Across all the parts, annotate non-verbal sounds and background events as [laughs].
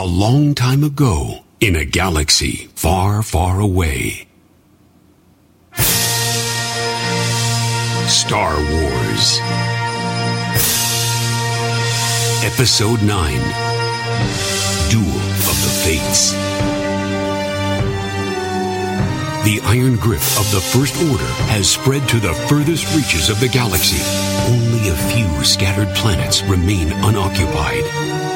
A long time ago, in a galaxy far, far away. Star Wars. Episode 9 Duel of the Fates. The iron grip of the First Order has spread to the furthest reaches of the galaxy. Only a few scattered planets remain unoccupied.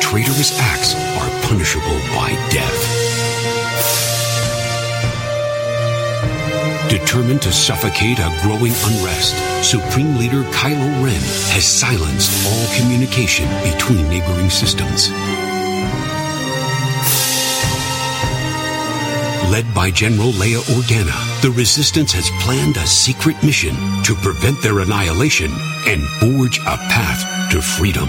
Traitorous acts are punishable by death. Determined to suffocate a growing unrest, Supreme Leader Kylo Ren has silenced all communication between neighboring systems. Led by General Leia Organa, the Resistance has planned a secret mission to prevent their annihilation and forge a path to freedom.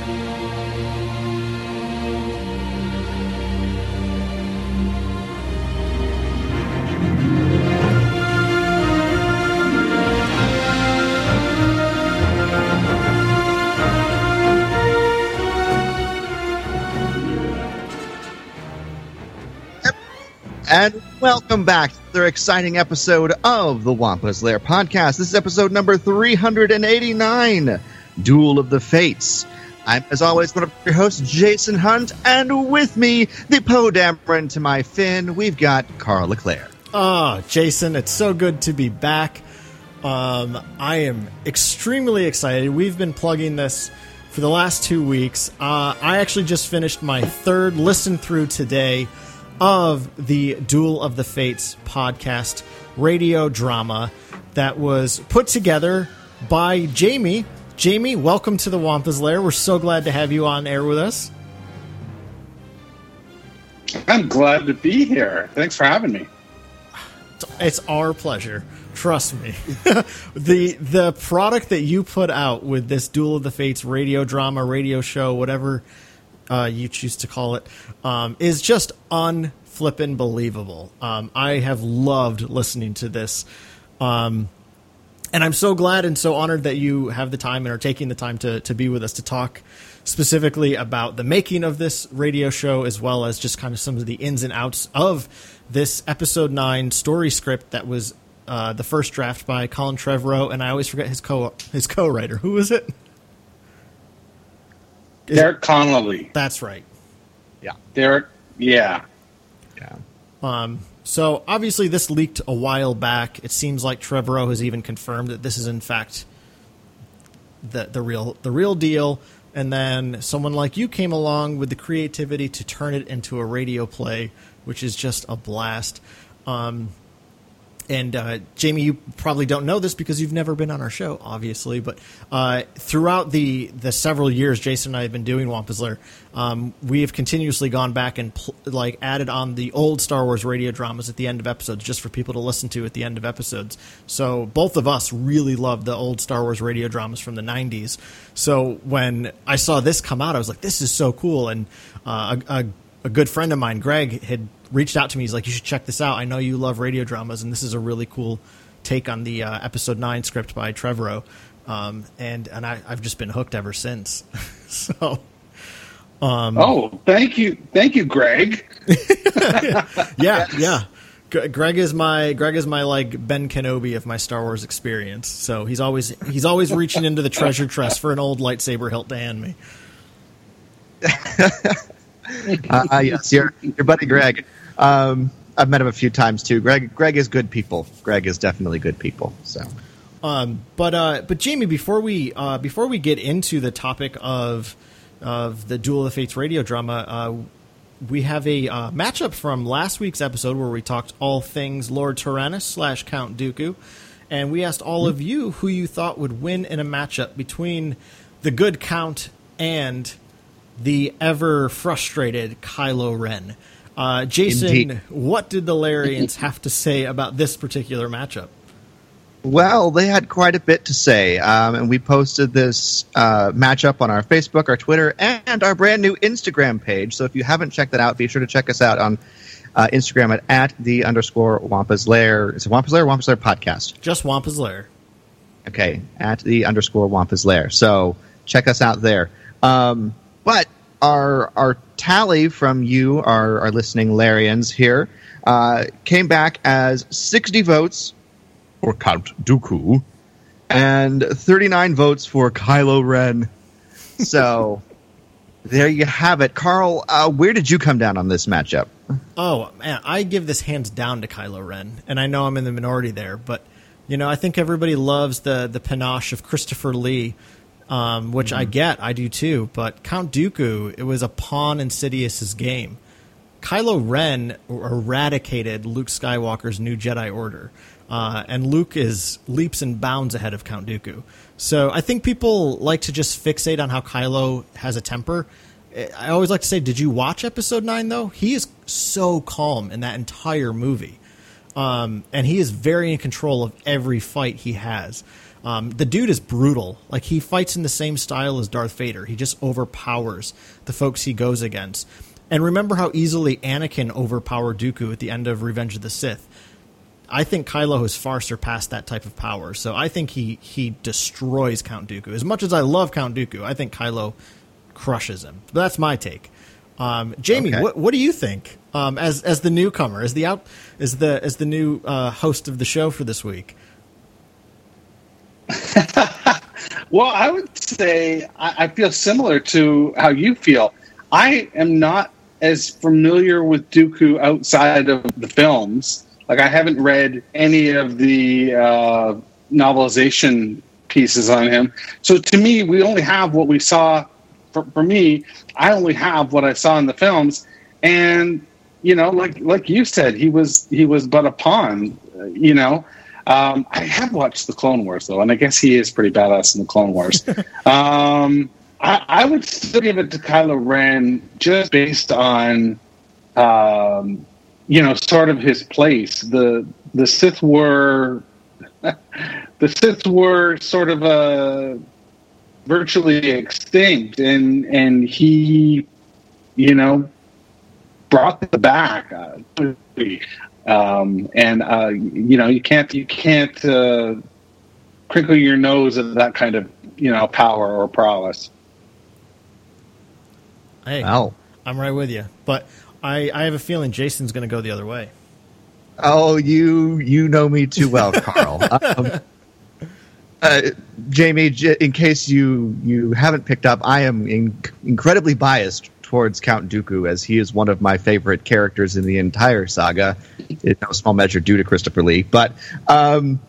And welcome back to another exciting episode of the Wampa's Lair podcast. This is episode number 389 Duel of the Fates. I'm, as always, one of your hosts, Jason Hunt, and with me, the Poe Dameron to my Finn, we've got Carl Leclerc. Ah, Jason, it's so good to be back. Um, I am extremely excited. We've been plugging this for the last two weeks. Uh, I actually just finished my third listen through today of the Duel of the Fates podcast radio drama that was put together by Jamie. Jamie, welcome to the Wampa's Lair. We're so glad to have you on air with us. I'm glad to be here. Thanks for having me. It's our pleasure. Trust me. [laughs] the the product that you put out with this Duel of the Fates radio drama, radio show, whatever uh, you choose to call it, um, is just unflippin' believable. Um, I have loved listening to this. Um, and I'm so glad and so honored that you have the time and are taking the time to, to be with us to talk specifically about the making of this radio show, as well as just kind of some of the ins and outs of this episode nine story script that was uh, the first draft by Colin Trevorrow, and I always forget his co his co writer. Who was it? Derek Connolly. That's right. Yeah. Derek, yeah. Yeah. Um, so obviously, this leaked a while back. It seems like Trevorrow has even confirmed that this is in fact the the real the real deal. And then someone like you came along with the creativity to turn it into a radio play, which is just a blast. Um, and uh, Jamie, you probably don't know this because you've never been on our show, obviously. But uh, throughout the the several years Jason and I have been doing Wampa's Lair, um, we have continuously gone back and pl- like added on the old Star Wars radio dramas at the end of episodes, just for people to listen to at the end of episodes. So both of us really loved the old Star Wars radio dramas from the '90s. So when I saw this come out, I was like, "This is so cool!" And uh, a, a a good friend of mine, Greg, had reached out to me. He's like, "You should check this out. I know you love radio dramas, and this is a really cool take on the uh, episode nine script by Trevorrow." Um, and and I, I've just been hooked ever since. [laughs] so Oh, thank you, thank you, Greg. [laughs] yeah, yeah. Greg is my Greg is my like Ben Kenobi of my Star Wars experience. So he's always he's always reaching into the treasure chest for an old lightsaber hilt to hand me. [laughs] [laughs] Uh, yes, your, your buddy Greg. Um, I've met him a few times too. Greg, Greg is good people. Greg is definitely good people. So, Um, but uh, but Jamie, before we uh, before we get into the topic of of the Duel of the Fates radio drama, uh, we have a uh, matchup from last week's episode where we talked all things Lord Tyrannus slash Count Dooku, and we asked all of you who you thought would win in a matchup between the good Count and the ever frustrated Kylo Ren. Uh, Jason, Indeed. what did the Larians have to say about this particular matchup? Well, they had quite a bit to say, um, and we posted this uh, matchup on our Facebook, our Twitter, and our brand new Instagram page. So if you haven't checked that out, be sure to check us out on uh, Instagram at, at the underscore Wampa's Lair. Is it Wampa's Lair or Wampa's Lair podcast? Just Wampa's Lair. Okay, at the underscore Wampa's Lair. So check us out there. Um, but our our tally from you, our, our listening Larians here, uh, came back as 60 votes for Count Dooku and 39 votes for Kylo Ren. So [laughs] there you have it. Carl, uh, where did you come down on this matchup? Oh man, I give this hands down to Kylo Ren, and I know I'm in the minority there, but you know I think everybody loves the the panache of Christopher Lee, um, which I get, I do too. But Count Dooku, it was a pawn in Sidious's game. Kylo Ren eradicated Luke Skywalker's new Jedi Order, uh, and Luke is leaps and bounds ahead of Count Dooku. So I think people like to just fixate on how Kylo has a temper. I always like to say, did you watch Episode Nine though? He is so calm in that entire movie, um, and he is very in control of every fight he has. Um, the dude is brutal. Like he fights in the same style as Darth Vader. He just overpowers the folks he goes against. And remember how easily Anakin overpowered Dooku at the end of Revenge of the Sith. I think Kylo has far surpassed that type of power. So I think he he destroys Count Dooku. As much as I love Count Dooku, I think Kylo crushes him. But that's my take. Um, Jamie, Okay. what what do you think? Um, as as the newcomer, as the out as the as the new uh, host of the show for this week. [laughs] Well, I would say I, I feel similar to how you feel. I am not as familiar with Dooku outside of the films. Like I haven't read any of the uh, novelization pieces on him. So to me, we only have what we saw. For, for me, I only have what I saw in the films, and you know, like like you said, he was he was but a pawn. You know, um, I have watched the Clone Wars though, and I guess he is pretty badass in the Clone Wars. [laughs] um, I, I would still give it to Kylo Ren just based on, um, you know, sort of his place. The the Sith were [laughs] the Sith were sort of uh, virtually extinct, and and he, you know, brought them back. Uh, um, and uh, you know, you can't you can't uh, crinkle your nose at that kind of you know power or prowess. Hey, Well, I'm right with you, but I I have a feeling Jason's going to go the other way. Oh, you you know me too well, [laughs] Carl. um, uh, Jamie, j- in case you you haven't picked up, I am in- incredibly biased towards Count Dooku as he is one of my favorite characters in the entire saga. In no small measure due to Christopher Lee, but um,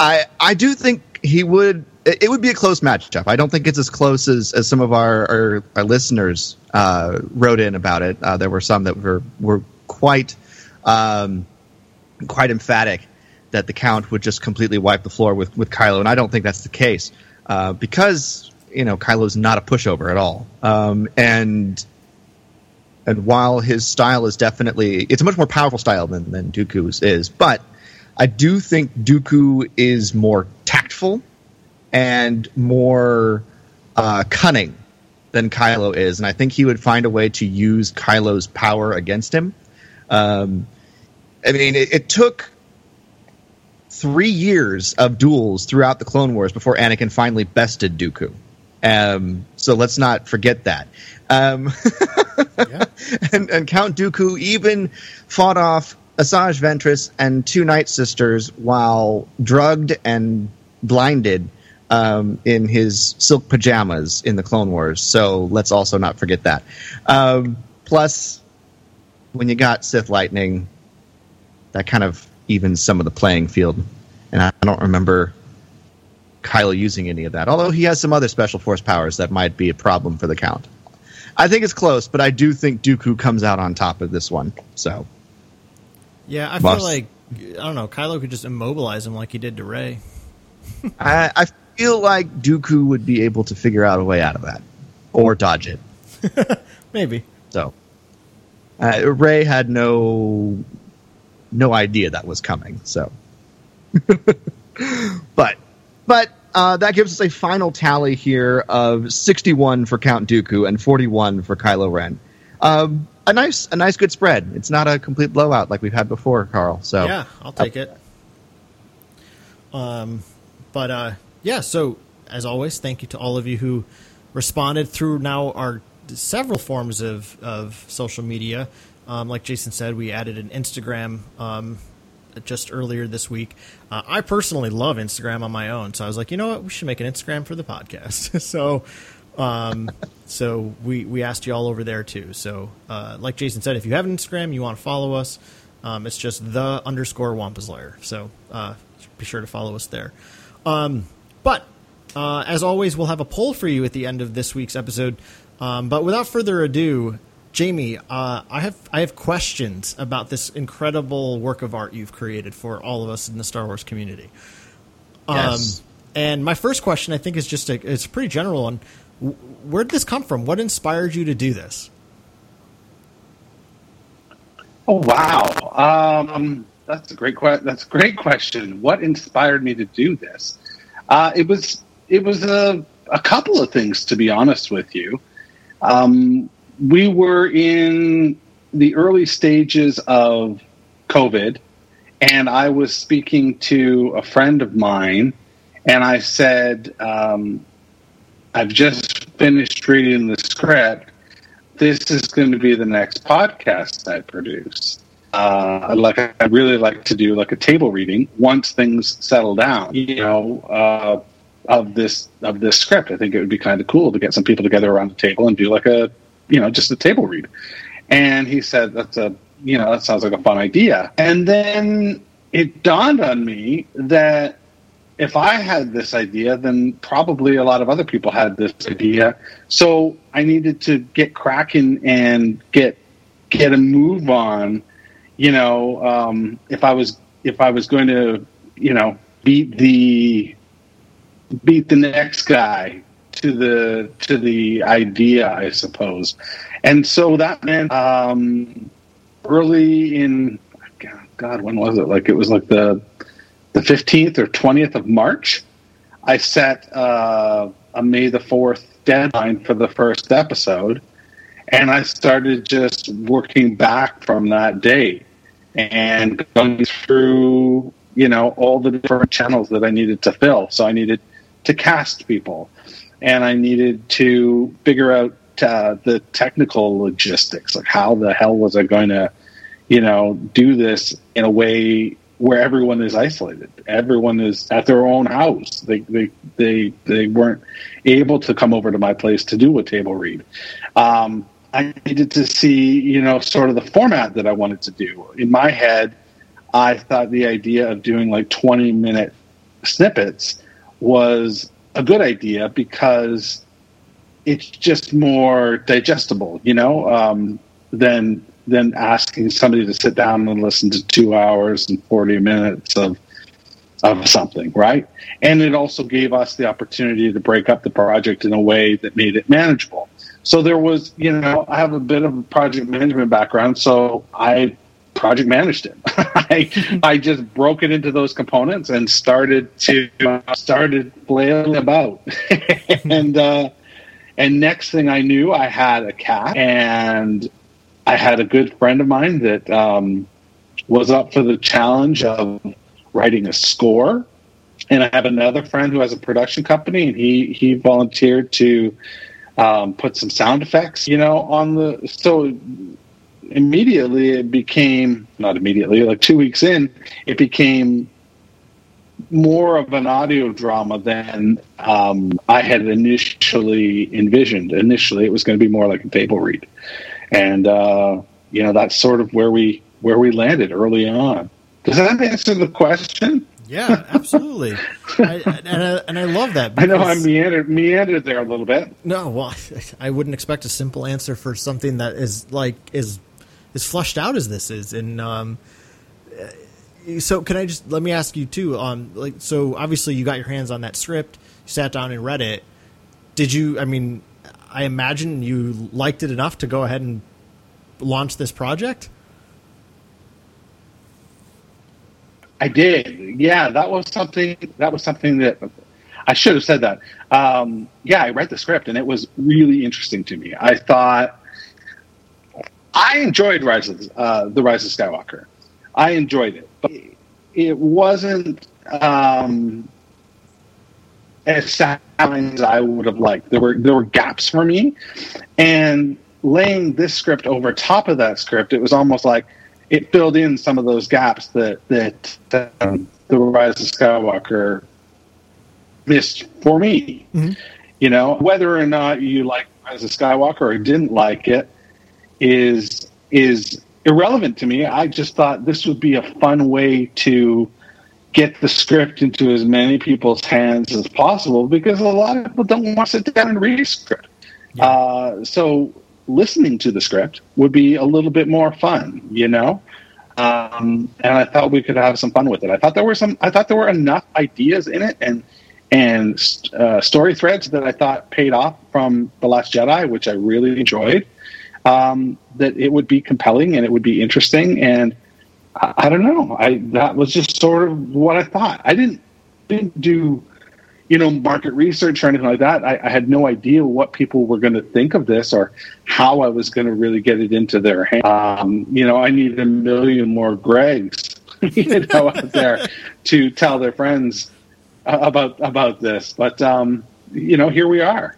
I I do think he would. It would be a close matchup. I don't think it's as close as, as some of our our, our listeners uh, wrote in about it. Uh, there were some that were were quite. Um, quite emphatic that the Count would just completely wipe the floor with, with Kylo, and I don't think that's the case uh, because you know Kylo's not a pushover at all, um, and and while his style is definitely it's a much more powerful style than than Dooku's is, but I do think Dooku is more tactful and more uh, cunning than Kylo is, and I think he would find a way to use Kylo's power against him. Um, I mean, it, it took three years of duels throughout the Clone Wars before Anakin finally bested Dooku. Um, so let's not forget that. Um, [laughs] and, and Count Dooku even fought off Asajj Ventress and two Night Sisters while drugged and blinded um, in his silk pajamas in the Clone Wars. So let's also not forget that. Um, plus, when you got Sith Lightning, that kind of evens some of the playing field. And I don't remember Kylo using any of that, although he has some other special force powers that might be a problem for the Count. I think it's close, but I do think Dooku comes out on top of this one. So Yeah, I Must- feel like I don't know. Kylo could just immobilize him like he did to Rey. [laughs] I, I feel like Dooku would be able to figure out a way out of that or dodge it. [laughs] maybe. So uh, Rey had no no idea that was coming. So, [laughs] but but uh, that gives us a final tally here of 61 for Count Dooku and 41 for Kylo Ren. Um, a nice a nice good spread. It's not a complete blowout like we've had before, Carl. So yeah, I'll take it. Um, but uh, yeah. So as always, thank you to all of you who responded through now our several forms of of social media. Um, like Jason said, we added an Instagram um, just earlier this week. Uh, I personally love Instagram on my own, so I was like, you know what, we should make an Instagram for the podcast. [laughs] so, um, so we we asked you all over there too. So, uh, like Jason said, if you have an Instagram, you want to follow us, um, it's just the underscore Wampa's Lair. So, uh, be sure to follow us there. Um, but uh, as always, we'll have a poll for you at the end of this week's episode. Um, but without further ado, Jamie, uh, I have I have questions about this incredible work of art you've created for all of us in the Star Wars community. Yes. Um, and my first question, I think, is just a it's a pretty general one. Where did this come from? What inspired you to do this? Oh wow, um, that's a great que- that's a great question. What inspired me to do this? Uh, it was it was a a couple of things, to be honest with you. Um, we were in the early stages of COVID, and I was speaking to a friend of mine, and I said, um, I've just finished reading the script. This is going to be the next podcast I produce. Uh, like I really like to do like a table reading once things settle down. You know, uh, of this of this script. I think it would be kind of cool to get some people together around the table and do like a you know just a table read. And he said that's a you know that sounds like a fun idea. And then it dawned on me that if I had this idea, then probably a lot of other people had this idea. So I needed to get cracking and get get a move on. You know, um, if I was if I was going to, you know, beat the beat the next guy to the to the idea, I suppose. And so that meant um, early in God, when was it? Like it was like the the fifteenth or twentieth of March. I set uh, a May the fourth deadline for the first episode, and I started just working back from that date and going through you know all the different channels that I needed to fill. So I needed to cast people, and I needed to figure out uh, the technical logistics, like how the hell was I going to, you know, do this in a way where everyone is isolated. Everyone is at their own house. They they they they weren't able to come over to my place to do a table read. Um, I needed to see, you know, sort of the format that I wanted to do. In my head, I thought the idea of doing like 20 minute snippets was a good idea because it's just more digestible, you know, um, than than asking somebody to sit down and listen to two hours and forty minutes of of something, right? And it also gave us the opportunity to break up the project in a way that made it manageable. So there was, you know, I have a bit of a project management background, so I project managed it. [laughs] I I just broke it into those components and started to uh, started flailing about, [laughs] and uh, and next thing I knew, I had a cat, and I had a good friend of mine that um, was up for the challenge of writing a score, and I have another friend who has a production company, and he he volunteered to. Um, put some sound effects, you know, on the so immediately it became not immediately like two weeks in it became more of an audio drama than um, i had initially envisioned initially it was going to be more like a table read and uh, you know that's sort of where we where we landed early on does that answer the question yeah, absolutely, I, and, I, and I love that. I know I meandered meandered there a little bit. No, well, [laughs] I wouldn't expect a simple answer for something that is like is as flushed out as this is. And um, so, can I just let me ask you too? Um, like, so obviously you got your hands on that script, you sat down and read it. Did you? I mean, I imagine you liked it enough to go ahead and launch this project. I did. Yeah, that was something. That was something that I should have said that. Um, yeah, I read the script and it was really interesting to me. I thought I enjoyed Rise of uh, the Rise of Skywalker. I enjoyed it, but it wasn't um, as satisfying as I would have liked. There were there were gaps for me, and laying this script over top of that script, it was almost like it filled in some of those gaps that that um, the Rise of Skywalker missed for me. Mm-hmm. You know, whether or not you like Rise of Skywalker or didn't like it is is irrelevant to me. I just thought this would be a fun way to get the script into as many people's hands as possible because a lot of people don't want to sit down and read a script. Yeah. Uh, so listening to the script would be a little bit more fun, you know. Um, and I thought we could have some fun with it. I thought there were some. I thought there were enough ideas in it and and uh, story threads that I thought paid off from the Last Jedi, which I really enjoyed. Um, that it would be compelling and it would be interesting. And I, I don't know. I that was just sort of what I thought. I didn't didn't do you know, market research or anything like that. I, I had no idea what people were going to think of this or how I was going to really get it into their hands. Um, you know, I need a million more Gregs, [laughs] you know, out there to tell their friends about about this. But um, you know, here we are.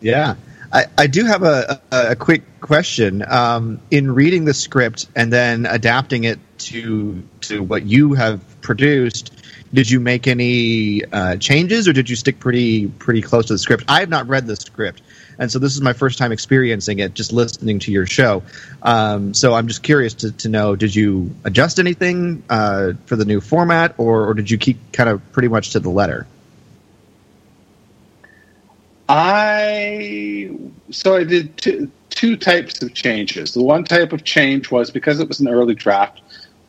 Yeah. I, I do have a, a, a quick question. Um, in reading the script and then adapting it to to what you have produced, did you make any uh, changes or did you stick pretty pretty close to the script? I have not read the script, and so this is my first time experiencing it, just listening to your show. Um, so I'm just curious to, to know: did you adjust anything uh, for the new format, or, or did you keep kind of pretty much to the letter? I so I did two, two types of changes. The one type of change was because it was an early draft.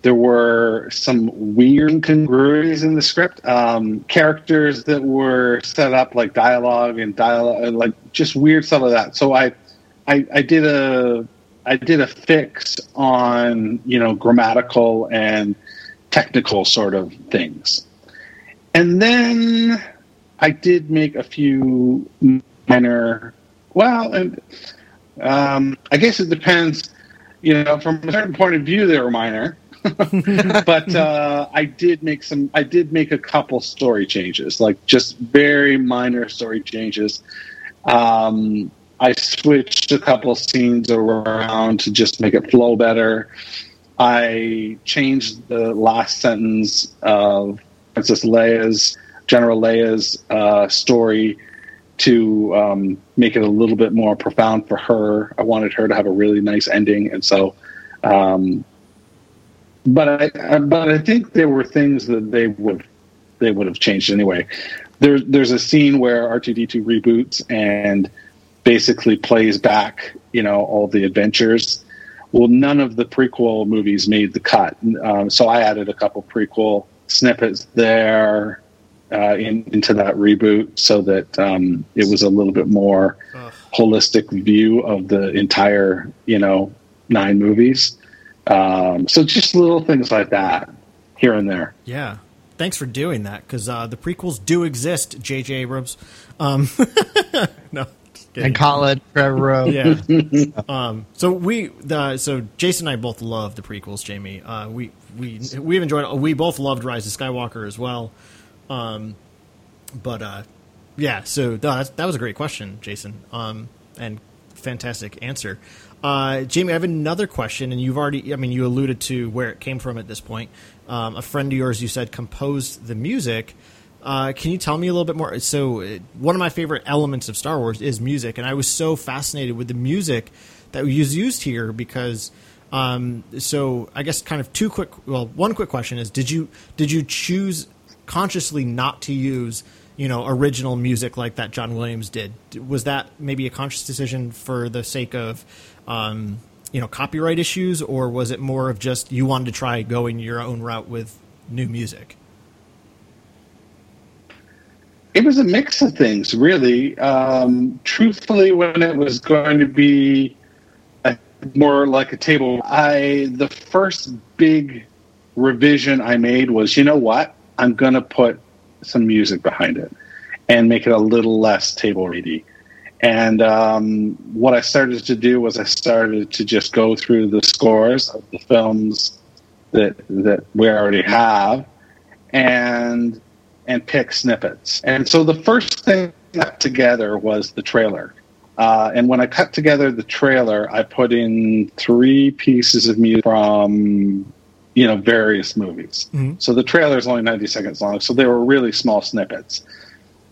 There were some weird incongruities in the script. Um, characters that were set up like dialogue and dialogue, like just weird stuff like that. So I, I, I did a, I did a fix on you know grammatical and technical sort of things, and then I did make a few minor. Well, and um, I guess it depends. You know, from a certain point of view, they were minor. [laughs] but uh, I did make some. I did make a couple story changes, like just very minor story changes. Um, I switched a couple scenes around to just make it flow better. I changed the last sentence of Princess Leia's General Leia's uh, story to um, make it a little bit more profound for her. I wanted her to have a really nice ending, and so um, but I, but I think there were things that they would they would have changed anyway. There's there's a scene where R2D2 reboots and basically plays back, you know, all the adventures. Well, none of the prequel movies made the cut, um, so I added a couple prequel snippets there uh, in, into that reboot, so that um, it was a little bit more Ugh. holistic view of the entire, you know, nine movies. Um, so just little things like that here and there. Yeah. Thanks for doing that because uh, the prequels do exist, J.J. Abrams. Um, [laughs] no. And Colin Trevorrow. Yeah. [laughs] um, so we, the, so Jason and I both love the prequels. Jamie, uh, we we we've enjoyed. We both loved Rise of Skywalker as well. Um, but uh, yeah, so no, that was a great question, Jason. Um, and fantastic answer. Uh, Jamie, I have another question, and you've already, I mean, you alluded to where it came from at this point. Um, a friend of yours, you said, composed the music. Uh, can you tell me a little bit more? So, uh, one of my favorite elements of Star Wars is music, and I was so fascinated with the music that was used here because. Um, so, I guess kind of two quick. Well, one quick question is: Did you did you choose consciously not to use you know original music like that John Williams did? Was that maybe a conscious decision for the sake of um, you know copyright issues, or was it more of just you wanted to try going your own route with new music? It was a mix of things, really. Um, truthfully, when it was going to be a, more like a table, I the first big revision I made was, you know what? I'm going to put some music behind it and make it a little less table ready. And um, what I started to do was I started to just go through the scores of the films that that we already have, and and pick snippets. And so the first thing I cut together was the trailer. Uh, and when I cut together the trailer, I put in three pieces of music from you know various movies. Mhm. So the trailer is only ninety seconds long, so they were really small snippets.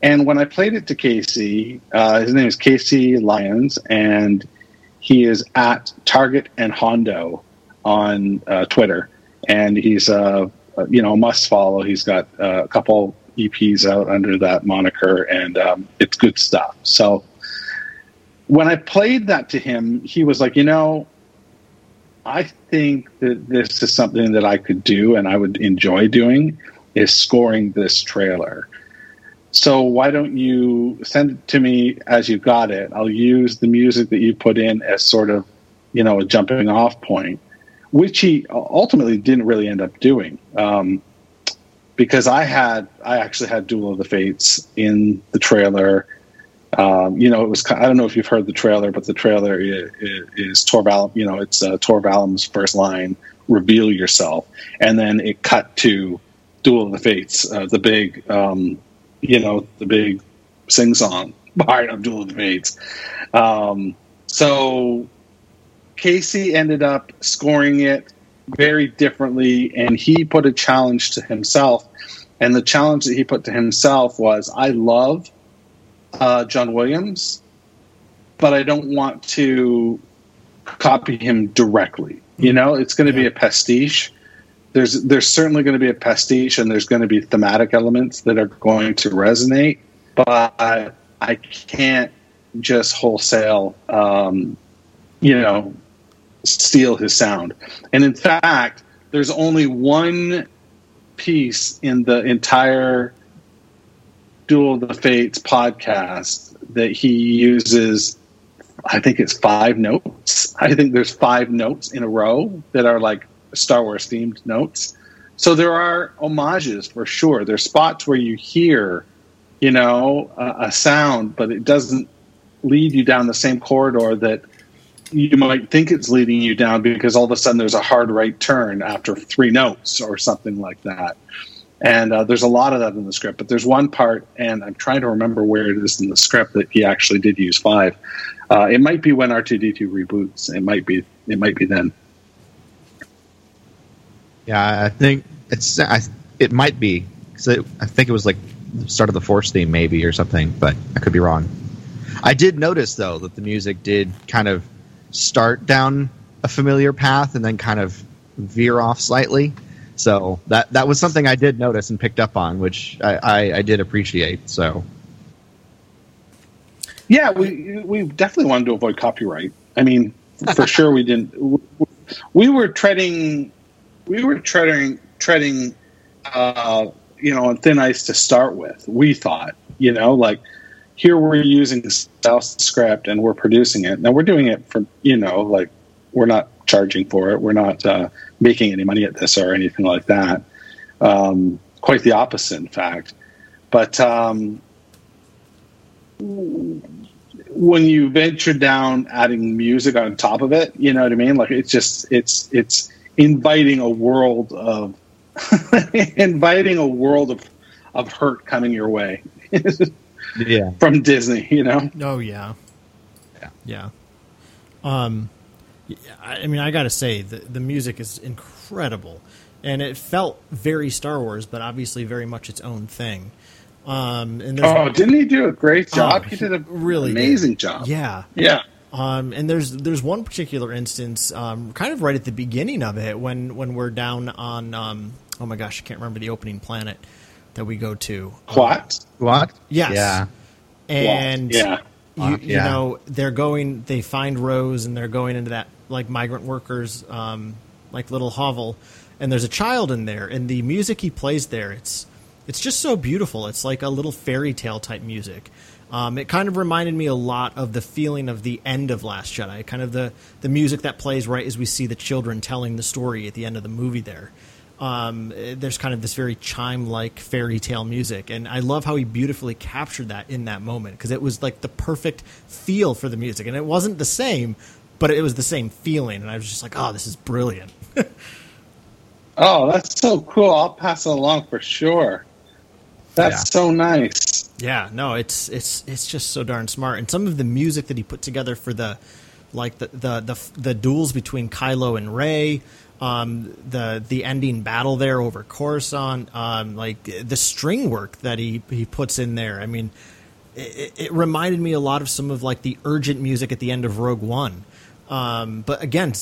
And when I played it to Casey, uh, his name is Casey Lyons, and he is at Target and Hondo on uh, Twitter, and he's uh, uh, you know a must follow. He's got uh, a couple EPs out under that moniker, and um, it's good stuff. So when I played that to him, he was like, you know, I think that this is something that I could do and I would enjoy doing is scoring this trailer. So why don't you send it to me as you got it? I'll use the music that you put in as sort of, you know, a jumping off point, which he ultimately didn't really end up doing. Um, because I had, I actually had Duel of the Fates in the trailer. Um, you know, it was. I don't know if you've heard the trailer, but the trailer is, is Torval. You know, it's uh, Tor Valum's first line: "Reveal yourself," and then it cut to Duel of the Fates, uh, the big, um, you know, the big sing song part [laughs] of Duel of the Fates. Um, so Casey ended up scoring it very differently, and he put a challenge to himself. And the challenge that he put to himself was, "I love." Uh, John Williams, but I don't want to copy him directly. You know, it's going to be a pastiche. There's there's certainly going to be a pastiche, and there's going to be thematic elements that are going to resonate, but I can't just wholesale, um, you know, steal his sound. And in fact, there's only one piece in the entire Duel of the Fates podcast that he uses. I think it's five notes. I think there's five notes in a row that are like Star Wars themed notes. So there are homages for sure. There's spots where you hear, you know, a, a sound, but it doesn't lead you down the same corridor that you might think it's leading you down because all of a sudden there's a hard right turn after three notes or something like that. And uh, there's a lot of that in the script, but there's one part, and I'm trying to remember where it is in the script that he actually did use five. Uh, it might be when R2D2 reboots. It might be. It might be then. Yeah, I think it's. I, it might be because I think it was like the start of the Force theme, maybe or something. But I could be wrong. I did notice though that the music did kind of start down a familiar path and then kind of veer off slightly. So that that was something I did notice and picked up on, which I, I, I did appreciate. So Yeah, we we definitely wanted to avoid copyright. I mean, for sure we didn't. We were treading, we were treading treading, uh, you know, on thin ice to start with. We thought, you know, like here we're using South script and we're producing it. Now we're doing it for you know, like we're not charging for it. We're not uh, making any money at this or anything like that. Um, quite the opposite, in fact. But um, when you venture down adding music on top of it, you know what I mean? Like it's just it's it's inviting a world of [laughs] inviting a world of of hurt coming your way [laughs] yeah, from Disney, you know? Oh yeah, Yeah. yeah. Um, yeah, I I mean, I got to say the the music is incredible, and it felt very Star Wars, but obviously very much its own thing. Um, and Oh, didn't he do a great job? Oh, he did a really did. amazing job. yeah. Yeah. Um, and there's there's one particular instance, um, kind of right at the beginning of it, when when we're down on um, oh my gosh, I can't remember the opening planet that we go to. What? what? Yes. Yeah, and yeah. you, you yeah. know they're going they find rose and they're going into that like migrant workers um, like little hovel and there's a child in there and the music he plays there it's it's just so beautiful. It's like a little fairy tale type music. Um, it kind of reminded me a lot of the feeling of the end of Last Jedi, kind of the the music that plays right as we see the children telling the story at the end of the movie. There, um, there's kind of this very chime like fairy tale music, and I love how he beautifully captured that in that moment because it was like the perfect feel for the music, and it wasn't the same, but it was the same feeling, and I was just like, oh, this is brilliant. [laughs] oh, that's so cool! I'll pass it along for sure. That's yeah. so nice. Yeah, no, it's it's it's just so darn smart, and some of the music that he put together for the like the the the, the duels between Kylo and Rey, um, the the ending battle there over Coruscant, um, like the string work that he he puts in there. I mean, it, it, reminded me a lot of some of like the urgent music at the end of Rogue One, um, but again.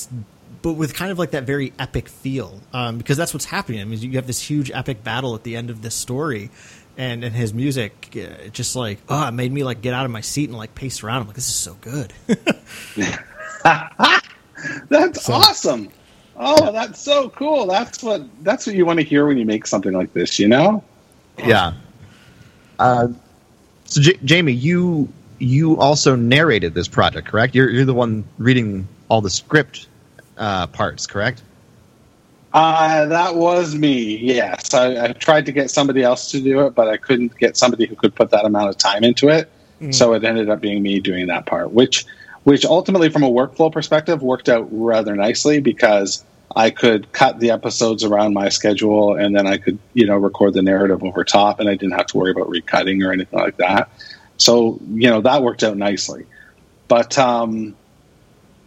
But with kind of like that very epic feel, um, because that's what's happening. I mean, you have this huge epic battle at the end of this story, and and his music uh, just like oh it made me like get out of my seat and like pace around. I'm like this is so good. [laughs] That's so, awesome. Oh that's so cool. That's what that's what you want to hear when you make something like this you know? Yeah. Uh, so J- jamie you you also narrated this project correct you're, you're the one reading all the script uh, parts correct uh, that was me. Yes, I, I, tried to get somebody else to do it, but I couldn't get somebody who could put that amount of time into it. Mm. So it ended up being me doing that part, which, which ultimately, from a workflow perspective, worked out rather nicely because I could cut the episodes around my schedule, and then I could, you know, record the narrative over top, and I didn't have to worry about recutting or anything like that. So, you know, that worked out nicely. But um,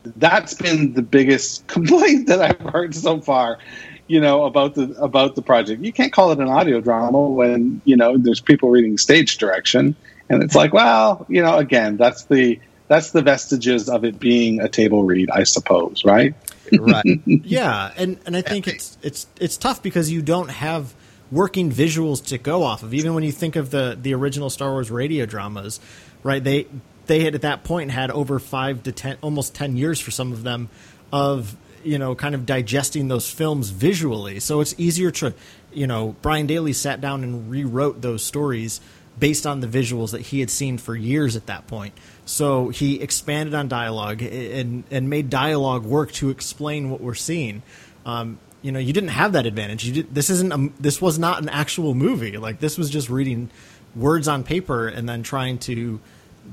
that's been the biggest [laughs] complaint that I've heard so far. You know about the about the project. You can't call it an audio drama when you know there's people reading stage direction, and it's like, well, you know, again, that's the that's the vestiges of it being a table read, I suppose, right? Right. [laughs] yeah, and and I think it's it's it's tough because you don't have working visuals to go off of. Even when you think of the the original Star Wars radio dramas, right? They they had at that point had over five to ten, almost ten years for some of them, of you know, kind of digesting those films visually. So it's easier to, you know, Brian Daley sat down and rewrote those stories based on the visuals that he had seen for years at that point. So he expanded on dialogue and and made dialogue work to explain what we're seeing. Um, you know, you didn't have that advantage. You did, this isn't a, this was not an actual movie. Like this was just reading words on paper and then trying to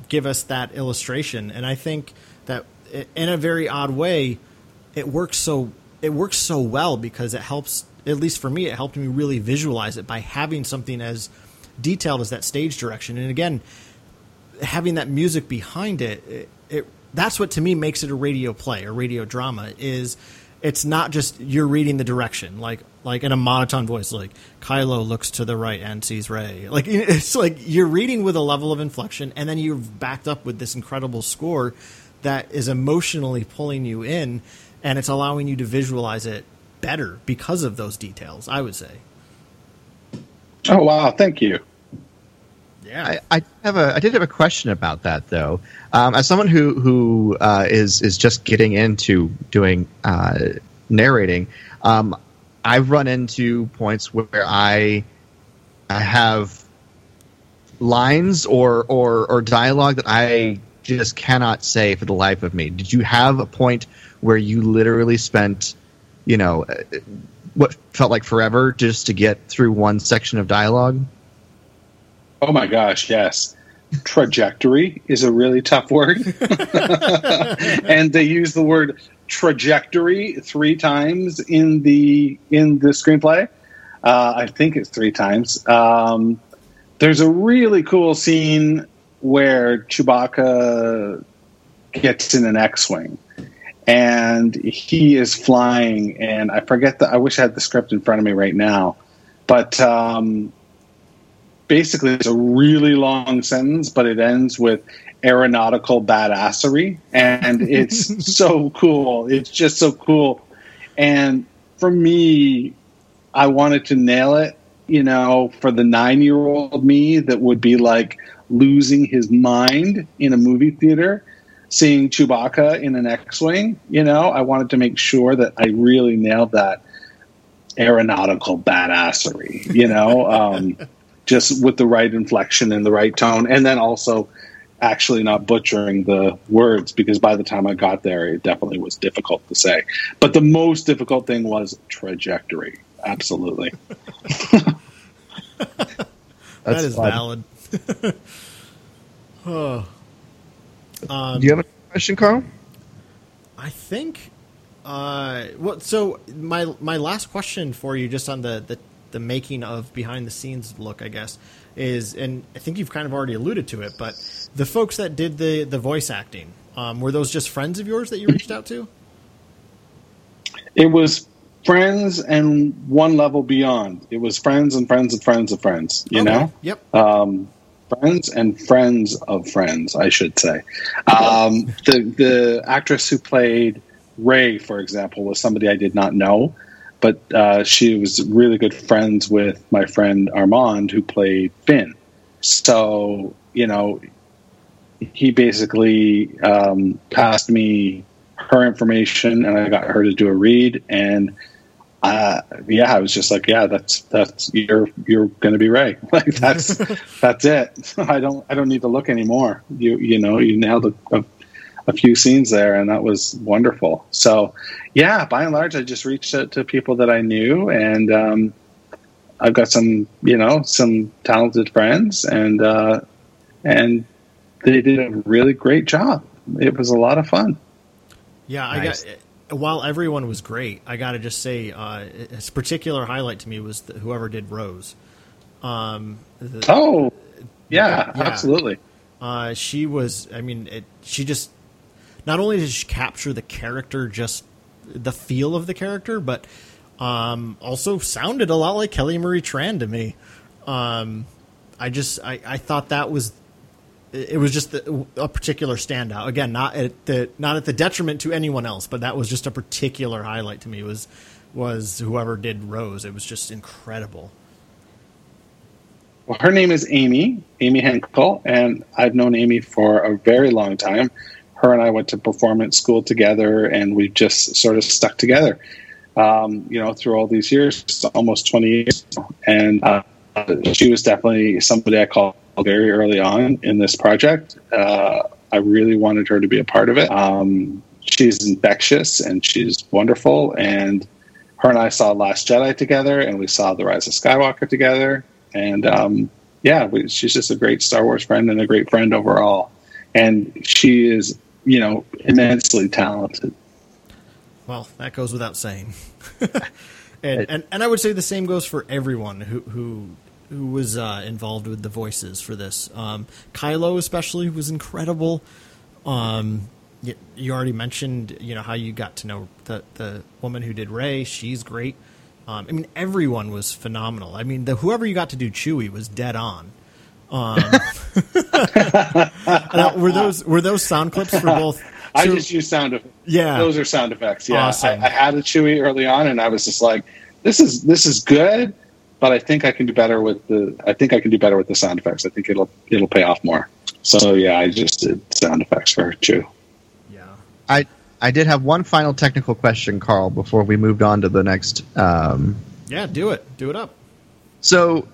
give us that illustration. And I think that in a very odd way, it works so it works so well because it helps. At least for me, it helped me really visualize it by having something as detailed as that stage direction. And again, having that music behind it, it, it that's what to me makes it a radio play or radio drama is it's not just you're reading the direction like like in a monotone voice like Kylo looks to the right and sees Rey. Like [laughs] it's like you're reading with a level of inflection and then you're backed up with this incredible score that is emotionally pulling you in and it's allowing you to visualize it better because of those details I would say. Oh wow. Thank you yeah, I, I, have a I did have a question about that though. Um, as someone who who uh, is is just getting into doing uh, narrating, um, I've run into points where I I have lines or or or dialogue that I just cannot say for the life of me. Did you have a point where you literally spent, you know, what felt like forever just to get through one section of dialogue? Oh my gosh, yes. Trajectory is a really tough word. [laughs] and they use the word trajectory three times in the in the screenplay. Uh, I think it's three times. Um, there's a really cool scene where Chewbacca gets in an X-wing, and he is flying. And I forget that. I wish I had the script in front of me right now, but um, basically it's a really long sentence, but it ends with aeronautical badassery, and [laughs] it's so cool. It's just so cool. And for me, I wanted to nail it. You know, for the nine-year-old me, that would be like losing his mind in a movie theater, seeing Chewbacca in an X-wing. You know, I wanted to make sure that I really nailed that aeronautical badassery, you know, um, [laughs] just with the right inflection and the right tone, and then also actually not butchering the words because by the time I got there, it definitely was difficult to say. But the most difficult thing was trajectory. Absolutely. [laughs] that is fun. valid. [laughs] oh. Um, Do you have a question, Carl? I think. Uh, well, so my my last question for you, just on the, the the making of behind the scenes look, I guess, is, and I think you've kind of already alluded to it, but the folks that did the the voice acting, um, were those just friends of yours that you reached out to? It was friends and one level beyond. It was friends and friends and friends of friends, you Okay. know? Yep. um, friends and friends of friends, I should say. Um, the the actress who played Rey, for example, was somebody I did not know, but uh, she was really good friends with my friend Armand, who played Finn. So you know, he basically um, passed me her information, and I got her to do a read, and uh, yeah, I was just like, yeah, that's that's you're you're going to be Rey. [laughs] Like that's [laughs] that's it. [laughs] I don't I don't need to look anymore. You you know you nailed a, a, a few scenes there, and that was wonderful. So yeah, by and large, I just reached out to people that I knew, and um, I've got some you know some talented friends, and uh, and they did a really great job. It was a lot of fun. Yeah, I Nice. got. While everyone was great, I got to just say, uh, a particular highlight to me was the, whoever did Rose. Um, the- Oh yeah, Yeah. absolutely. Uh, she was. I mean, it, she just not only did she capture the character, just the feel of the character, but um, also sounded a lot like Kelly Marie Tran to me. Um, I just I, I thought that was it was just the, a particular standout. Again, not at the not at the detriment to anyone else, but that was just a particular highlight to me. Was was whoever did Rose? It was just incredible. Well, her name is Amy, Amy Henkel, and I've known Amy for a very long time. Her and I went to performance school together, and we've just sort of stuck together, um, you know, through all these years, almost 20 years. And uh, she was definitely somebody I called very early on in this project. Uh, I really wanted her to be a part of it. Um, she's infectious and she's wonderful. And her and I saw Last Jedi together, and we saw The Rise of Skywalker together. And um, yeah, we, she's just a great Star Wars friend and a great friend overall. And she is, you know, immensely talented. Well, that goes without saying. [laughs] and, and and I would say the same goes for everyone who who who was uh, involved with the voices for this. Um, Kylo especially was incredible. Um, you, you already mentioned you know how you got to know the the woman who did Rey. She's great. Um, I mean, everyone was phenomenal. I mean, the whoever you got to do Chewie was dead on. Um, [laughs] now, were those were those sound clips for both? [laughs] I so- just use sound effects. Yeah. those are sound effects. Yeah, Awesome. I, I had a Chewie early on, and I was just like, "This is this is good," but I think I can do better with the. I think I can do better with the sound effects. I think it'll it'll pay off more. So yeah, I just did sound effects for Chew. yeah. I I did have one final technical question, Carl, before we moved on to the next. Um, Yeah, do it. Do it up. so,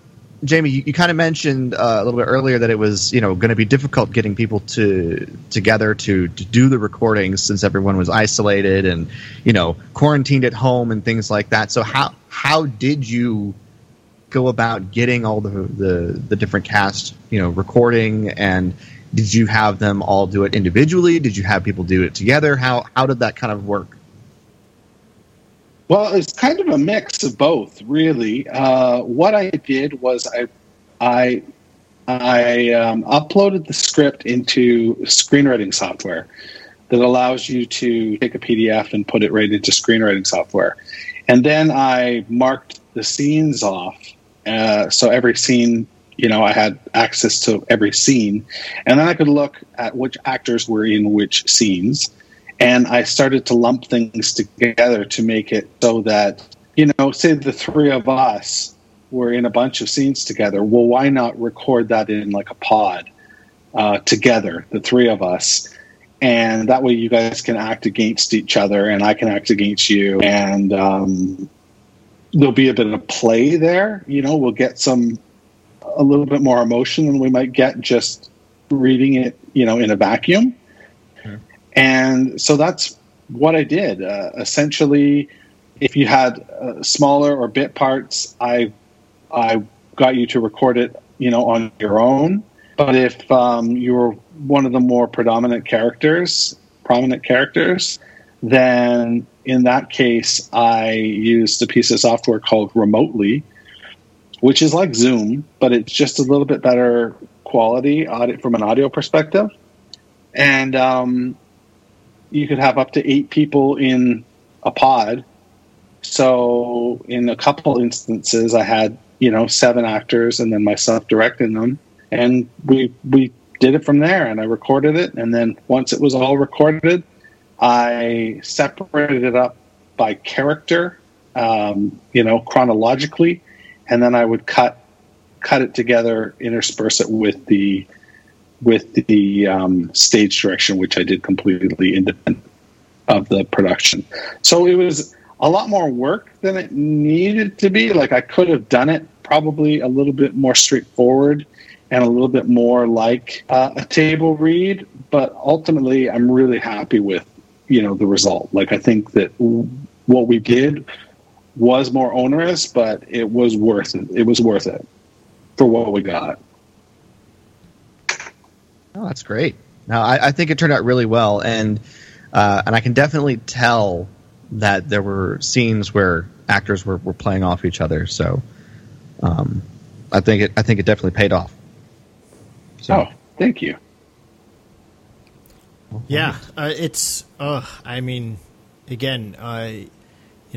Jamie, you, you kind of mentioned uh, a little bit earlier that it was you know going to be difficult getting people to together to to do the recordings since everyone was isolated and you know quarantined at home and things like that. So how how did you go about getting all the the, the different cast you know recording and did you have them all do it individually? Did you have people do it together? How how did that kind of work? Well, it's kind of a mix of both, really. Uh, what I did was I I I um, uploaded the script into screenwriting software that allows you to take a PDF and put it right into screenwriting software, and then I marked the scenes off. Uh, so every scene, you know, I had access to every scene, and then I could look at which actors were in which scenes and I started to lump things together to make it so that you know, say the three of us were in a bunch of scenes together. Well, why not record that in like a pod uh, together, the three of us, and that way you guys can act against each other, and I can act against you, and um, there'll be a bit of play there. You know, we'll get some a little bit more emotion than we might get just reading it, you know, in a vacuum. And so that's what I did. Uh, essentially, if you had uh, smaller or bit parts, I I got you to record it, you know, on your own. But if um, you were one of the more predominant characters, prominent characters, then in that case, I used a piece of software called Remotely, which is like Zoom, but it's just a little bit better quality audio, from an audio perspective. And um, you could have up to eight people in a pod. So in a couple instances, I had you know seven actors and then myself directing them, and we we did it from there. And I recorded it, and then once it was all recorded, I separated it up by character, um, you know, chronologically, and then I would cut cut it together, intersperse it with the with the um, stage direction, which I did completely independent of the production. So it was a lot more work than it needed to be. Like I could have done it probably a little bit more straightforward and a little bit more like uh, a table read, but ultimately I'm really happy with you know the result. Like I think that what we did was more onerous, but it was worth it. It was worth it for what we got. Oh, that's great. Now I, I think it turned out really well, and uh, and I can definitely tell that there were scenes where actors were, were playing off each other. So um, I think it I think it definitely paid off. So. Oh, thank you. Yeah, uh, it's. Uh, I mean, again, uh,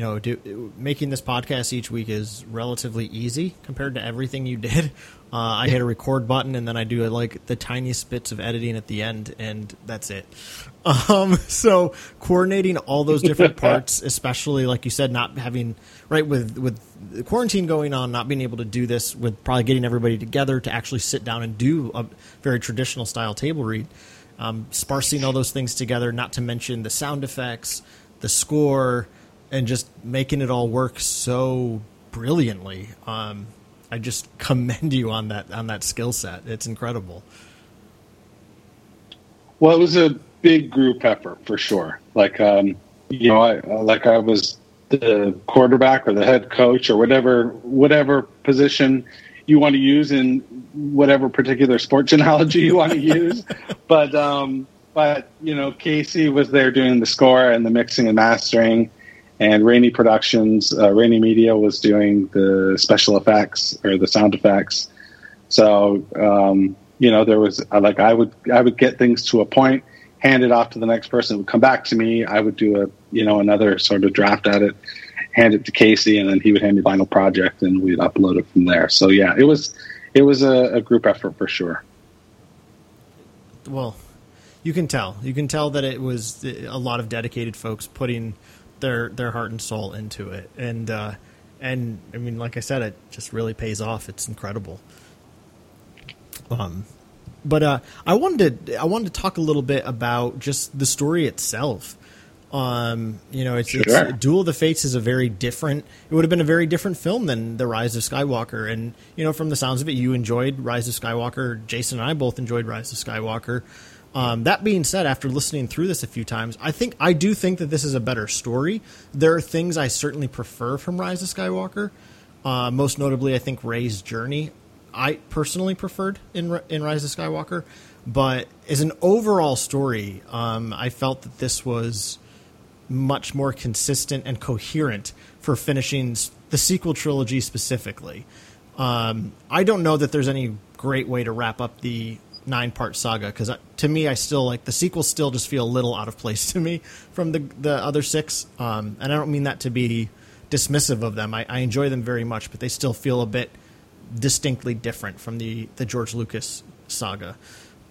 you know, do, making this podcast each week is relatively easy compared to everything you did. [laughs] Uh, I hit a record button and then I do like the tiniest bits of editing at the end, and that's it. [laughs] Um, so coordinating all those different [laughs] parts, especially like you said, not having right with with quarantine going on, not being able to do this with probably getting everybody together to actually sit down and do a very traditional style table read um, sparsing all those things together, not to mention the sound effects, the score, and just making it all work so brilliantly. Um, I just [laughs] commend you on that on that skill set. It's incredible. Well, it was a big group effort for sure. Like, um, you know, I like I was the quarterback or the head coach or whatever whatever position you want to use in whatever particular sports analogy you want to use. [laughs] but um, but you know, Casey was there doing the score and the mixing and mastering, and Rainy Productions, uh, Rainy Media was doing the special effects or the sound effects. So um, you know, there was like I would I would get things to a point, hand it off to the next person, it would come back to me. I would do a you know another sort of draft at it hand it to Casey, and then he would hand me the final project, and we'd upload it from there. So yeah, it was it was a, a group effort for sure. Well, you can tell. You can tell that it was a lot of dedicated folks putting their their heart and soul into it, and uh, and I mean, like I said, it just really pays off. It's incredible. Um, but uh, I wanted to I wanted to talk a little bit about just the story itself. Um, you know, it's, sure. it's, Duel of the Fates is a very different. It would have been a very different film than The Rise of Skywalker, and you know, from the sounds of it, you enjoyed Rise of Skywalker. Jason and I both enjoyed Rise of Skywalker. Um, that being said, after listening through this a few times, I think I do think that this is a better story. There are things I certainly prefer from Rise of Skywalker. Uh, most notably, I think Rey's journey. I personally preferred in in Rise of Skywalker, but as an overall story, um, I felt that this was much more consistent and coherent for finishing the sequel trilogy specifically. Um, I don't know that there's any great way to wrap up the nine part saga because to me, I still like the sequels. Still, just feel a little out of place [laughs] to me from the the other six, um, and I don't mean that to be dismissive of them. I, I enjoy them very much, but they still feel a bit distinctly different from the the George Lucas saga.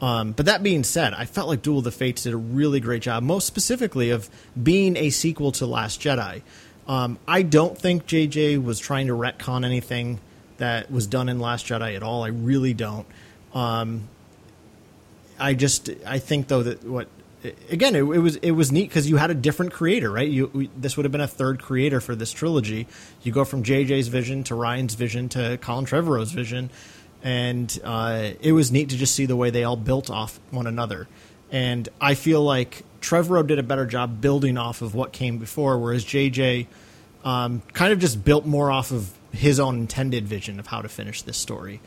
Um, but that being said, I felt like Duel of the Fates did a really great job, most specifically of being a sequel to Last Jedi. Um, I don't think JJ was trying to retcon anything that was done in Last Jedi at all. I really don't. I just I think though that what again, it, it, was it was neat because you had a different creator, right? You we, this would have been a third creator for this trilogy. You go from JJ's vision to Ryan's vision to Colin Trevorrow's vision, and uh, it was neat to just see the way they all built off one another. And I feel like Trevorrow did a better job building off of what came before, whereas JJ um, kind of just built more off of his own intended vision of how to finish this story.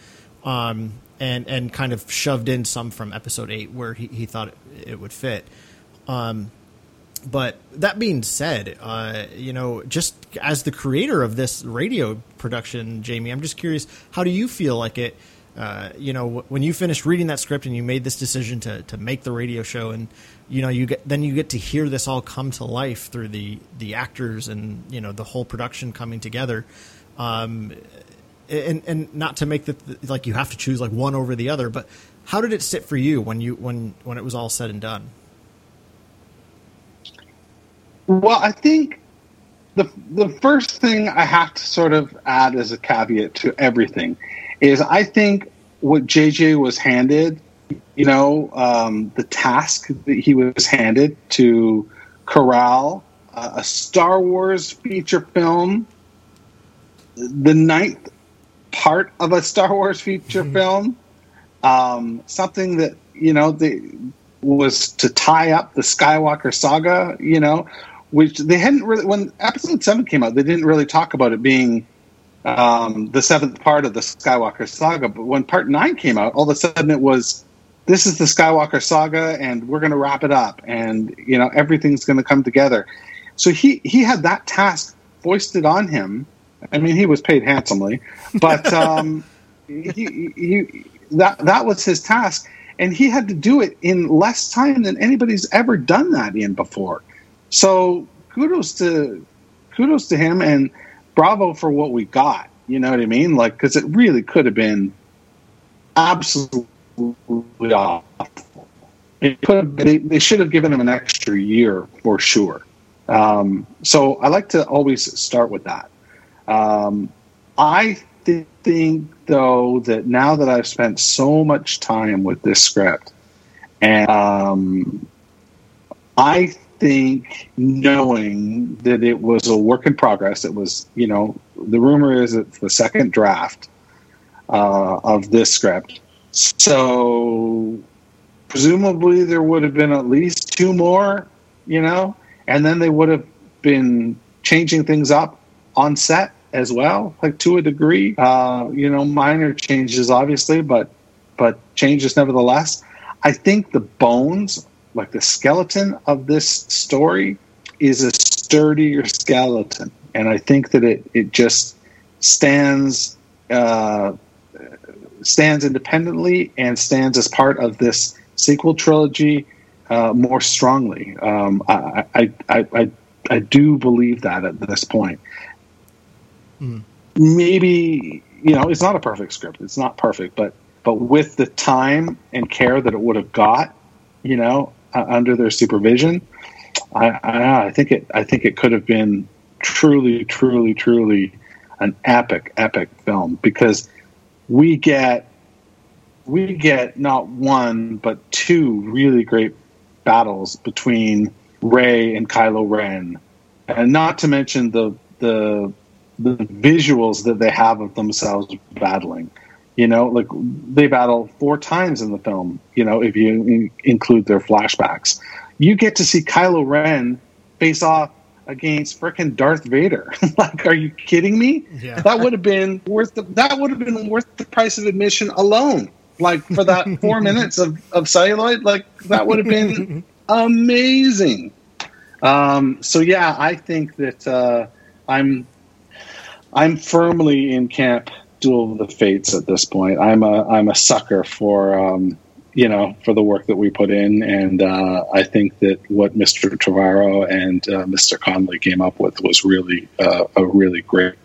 Um, and and kind of shoved in some from episode eight where he, he thought it, it would fit. Um, but that being said, uh, you know, just as the creator of this radio production, Jamie, I'm just curious, how do you feel like it? Uh, you know, when you finished reading that script and you made this decision to to make the radio show, and you know, you get then you get to hear this all come to life through the the actors and you know the whole production coming together. Um, and and not to make the like you have to choose like one over the other, but how did it sit for you when you when when it was all said and done? Well, I think the the first thing I have to sort of add as a caveat to everything is I think what JJ was handed, you know, um, the task that he was handed to corral uh, a Star Wars feature film, the ninth part of a Star Wars feature mm-hmm. film. Um, something that you know they was to tie up the Skywalker saga. You know, which they hadn't really when Episode Seven came out, they didn't really talk about it being um, the seventh part of the Skywalker saga. But when Part Nine came out, all of a sudden it was this is the Skywalker saga, and we're going to wrap it up, and you know everything's going to come together. So he he had that task foisted on him I mean, he was paid handsomely, but [laughs] um, he, he, that that was his task, and he had to do it in less time than anybody's ever done that in before. So kudos to kudos to him, and bravo for what we got. You know what I mean? Like, because it really could have been absolutely awful. It could have, they, they should have given him an extra year for sure. Um, so I like to always start with that. Um, I th- think, though, that now that I've spent so much time with this script, and um, I think knowing that it was a work in progress, it was, you know, the rumor is it's the second draft uh, of this script. So presumably there would have been at least two more, you know, and then they would have been changing things up on set as well, like to a degree. Uh, you know, minor changes, obviously, but but changes nevertheless. I think the bones, like the skeleton of this story, is a sturdier skeleton, and I think that it it just stands uh, stands independently and stands as part of this sequel trilogy uh, more strongly. Um, I, I, I, I, I do believe that at this point. Mm. Maybe you know it's not a perfect script. It's not perfect, but but with the time and care that it would have got, you know, uh, under their supervision, I, I, I think it I think it could have been truly, truly, truly an epic, epic film because we get we get not one but two really great battles between Rey and Kylo Ren, and not to mention the the the visuals that they have of themselves battling. You know, like they battle four times in the film. You know, if you in- include their flashbacks, you get to see Kylo Ren face off against freaking Darth Vader. [laughs] like, are you kidding me? Yeah. That would have been worth the, that would have been worth the price of admission alone. Like for that [laughs] four minutes of, of celluloid, like that would have been [laughs] amazing. Um, so yeah, I think that uh, I'm I'm firmly in camp Duel of the Fates at this point. I'm a I'm a sucker for um, you know for the work that we put in, and uh, I think that what Mr. Trevorrow and uh, Mr. Connolly came up with was really uh, a really great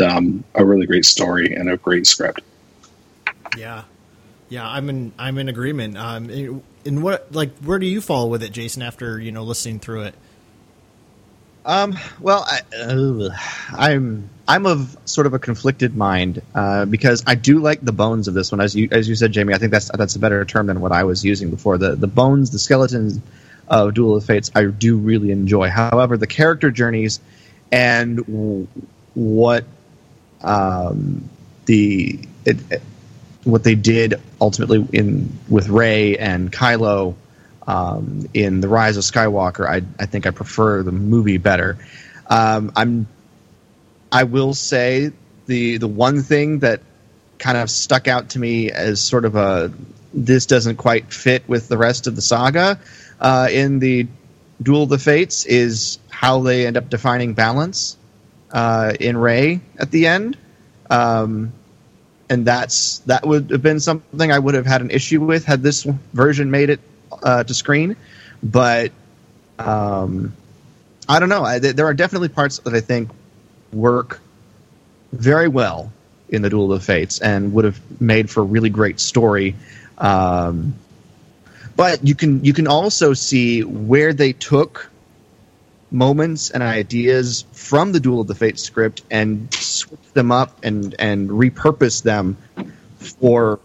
um, a really great story and a great script. Yeah, yeah, I'm in I'm in agreement. Um, in what like where do you fall with it, Jason? After you know listening through it. Um, well, I, uh, I'm I'm of sort of a conflicted mind uh, because I do like the bones of this one, as you as you said, Jamie. I think that's that's a better term than what I was using before. The the bones, the skeletons, of Duel of Fates, I do really enjoy. However, the character journeys and w- what um, the it, it- what they did ultimately in with Rey and Kylo um, in the Rise of Skywalker, I, I think I prefer the movie better. Um, I'm I will say the the one thing that kind of stuck out to me as sort of a this doesn't quite fit with the rest of the saga uh, in the Duel of the Fates is how they end up defining balance uh, in Rey at the end. Um, and that's that would have been something I would have had an issue with had this version made it uh, to screen. But um, I don't know. I, there are definitely parts that I think work very well in the Duel of the Fates and would have made for a really great story. Um, but you can you can also see where they took moments and ideas from the Duel of the Fates script and switch them up and and repurpose them for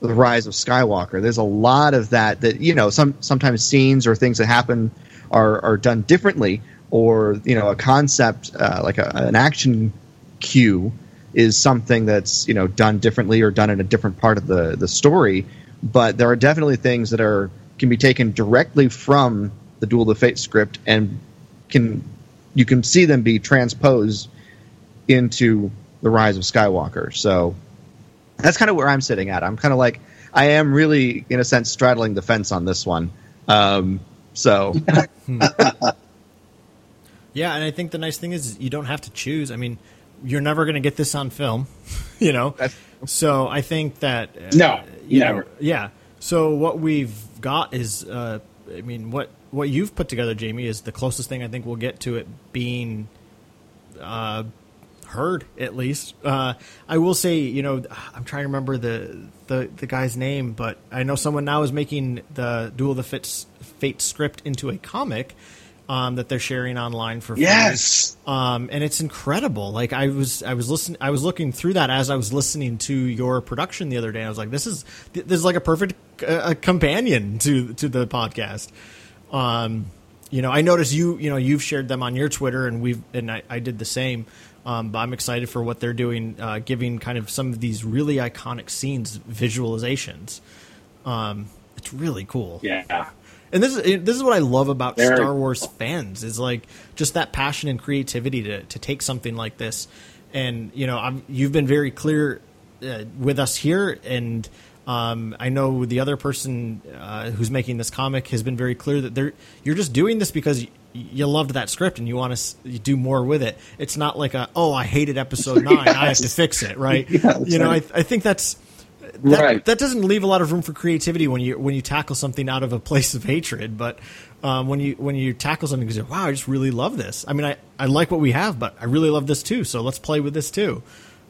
the rise of Skywalker. There's a lot of that that you know some sometimes scenes or things that happen are are done differently or you know a concept uh, like a, an action cue is something that's you know done differently or done in a different part of the the story but there are definitely things that are can be taken directly from the Duel of Fate script and can you can see them be transposed into the rise of Skywalker. So that's kind of where I'm sitting at. I'm kind of like I am really in a sense straddling the fence on this one. Um, so Yeah, and I think the nice thing is you don't have to choose. I mean, you're never going to get this on film, [laughs] you know. That's- so I think that uh, No, you never. know, yeah. So what we've got is, uh, I mean, what what you've put together, Jamie, is the closest thing I think we'll get to it being uh, heard at least. Uh, I will say, you know, I'm trying to remember the, the the guy's name, but I know someone now is making the Duel of the Fates, Fate script into a comic um, that they're sharing online for free. Yes. Um, and it's incredible. Like I was, I was listening, I was looking through that as I was listening to your production the other day. I was like, this is this is like a perfect uh, companion to to the podcast. Um, you know, I noticed you, you know, you've shared them on your Twitter, and we've, and I, I did the same. Um, but I'm excited for what they're doing, uh, giving kind of some of these really iconic scenes visualizations. Um, it's really cool. Yeah. And this is this is what I love about Very Star Wars fans is like just that passion and creativity to to take something like this, and you know I'm, you've been very clear uh, with us here, and um, I know the other person uh, who's making this comic has been very clear that they're you're just doing this because. You loved that script and you want to do more with it. It's not like a oh I hated episode nine I have to fix it right. [laughs] That's you know right. I, I think that's that, Right. that doesn't leave a lot of room for creativity when you when you tackle something out of a place of hatred. But um, when you when you tackle something, because wow, I just really love this. I mean, I, I like what we have, but I really love this too. So let's play with this too.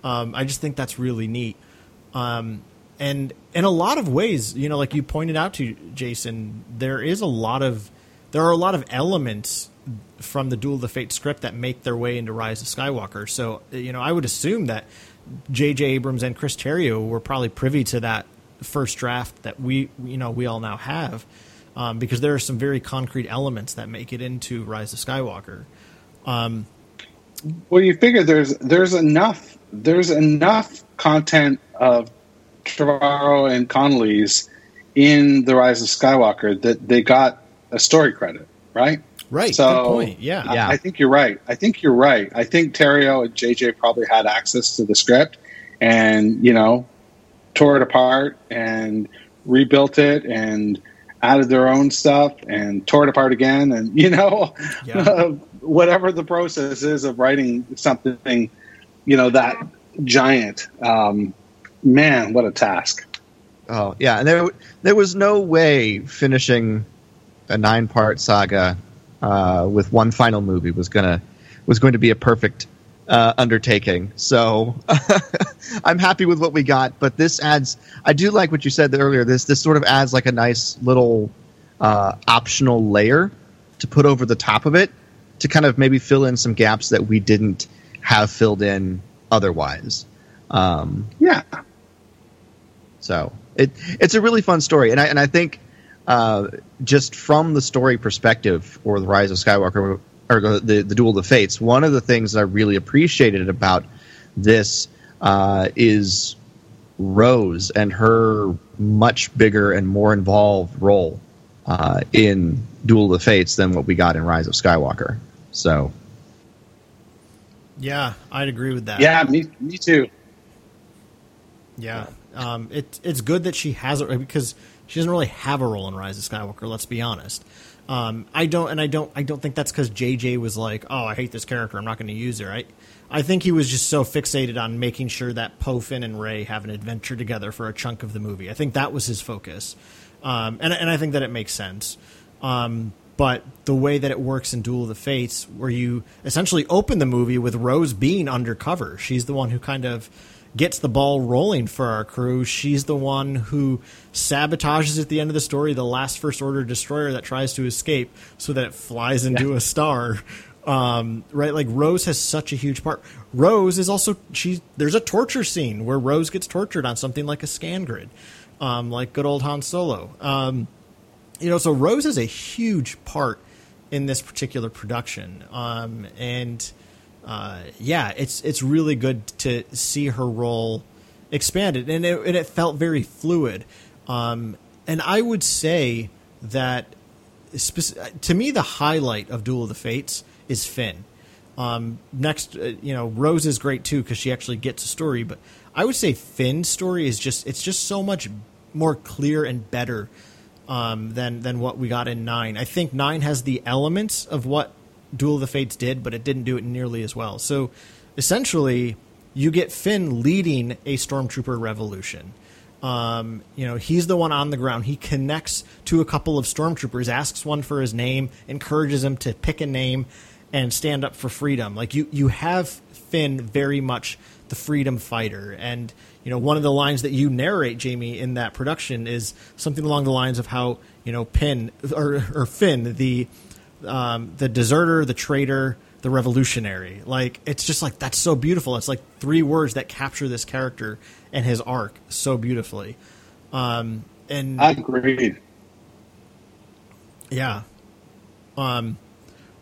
Um, I just think that's really neat. Um, and in a lot of ways, you know, like you pointed out to Jason, there is a lot of there are a lot of elements from the Duel of the Fate script that make their way into Rise of Skywalker. So, you know, I would assume that J.J. Abrams and Chris Terrio were probably privy to that first draft that we, you know, we all now have, um, because there are some very concrete elements that make it into Rise of Skywalker. Well, you figure there's there's enough there's enough content of Trevorrow and Connolly's in the Rise of Skywalker that they got a story credit, right? Right. So good point. Yeah. I- Yeah. I, think you're right. I think you're right. I think Terrio and JJ probably had access to the script and, you know, tore it apart and rebuilt it and added their own stuff and tore it apart again and, [laughs] you know, Yeah. [laughs] whatever the process is of writing something, you know, that giant. Um, man, what a task. Oh yeah, and there there was no way finishing a nine part saga uh, with one final movie was gonna was going to be a perfect uh, undertaking. So [laughs] I'm happy with what we got, but this adds. I do like what you said earlier. This this sort of adds like a nice little uh, optional layer to put over the top of it to kind of maybe fill in some gaps that we didn't have filled in otherwise. Um, Yeah. so it it's a really fun story, and I and I think uh, just from the story perspective or the Rise of Skywalker or the the Duel of the Fates, one of the things I really appreciated about this uh, is Rose and her much bigger and more involved role uh, in Duel of the Fates than what we got in Rise of Skywalker. So, yeah, I'd agree with that. Yeah, me, me too. Yeah, um, it, it's good that she has it because she doesn't really have a role in Rise of Skywalker. Let's be honest. Um, I don't, and I don't, I don't think that's because JJ was like, "Oh, I hate this character. I'm not going to use her." I, I think he was just so fixated on making sure that Poe, Finn, and Rey have an adventure together for a chunk of the movie. I think that was his focus, um, and and I think that it makes sense. Um, but the way that it works in Duel of the Fates, where you essentially open the movie with Rose being undercover, she's the one who kind of gets the ball rolling for our crew. She's the one who sabotages at the end of the story the last First Order destroyer that tries to escape so that it flies into yeah. a star. Um, right, like Rose has such a huge part. Rose is also she. There's a torture scene where Rose gets tortured on something like a scan grid, um, like good old Han Solo. Um, you know, so Rose is a huge part in this particular production, um, and uh, yeah, it's it's really good to see her role expanded, and it, and it felt very fluid. Um, and I would say that to me, the highlight of Duel of the Fates is Finn. Um, next, uh, you know, Rose is great too because she actually gets a story, but I would say Finn's story is just it's just so much more clear and better um, than than what we got in nine. I think nine has the elements of what Duel of the Fates did, but it didn't do it nearly as well. So essentially, you get Finn leading a stormtrooper revolution. Um, you know, he's the one on the ground. He connects to a couple of stormtroopers, asks one for his name, encourages him to pick a name and stand up for freedom. Like you, you have Finn very much the freedom fighter. And you know, one of the lines that you narrate, Jamie, in that production is something along the lines of how you know Pin or, or Finn, the um, the deserter, the traitor, the revolutionary. Like it's just like that's so beautiful. It's like three words that capture this character and his arc so beautifully. Um, and agreed. Yeah. Um,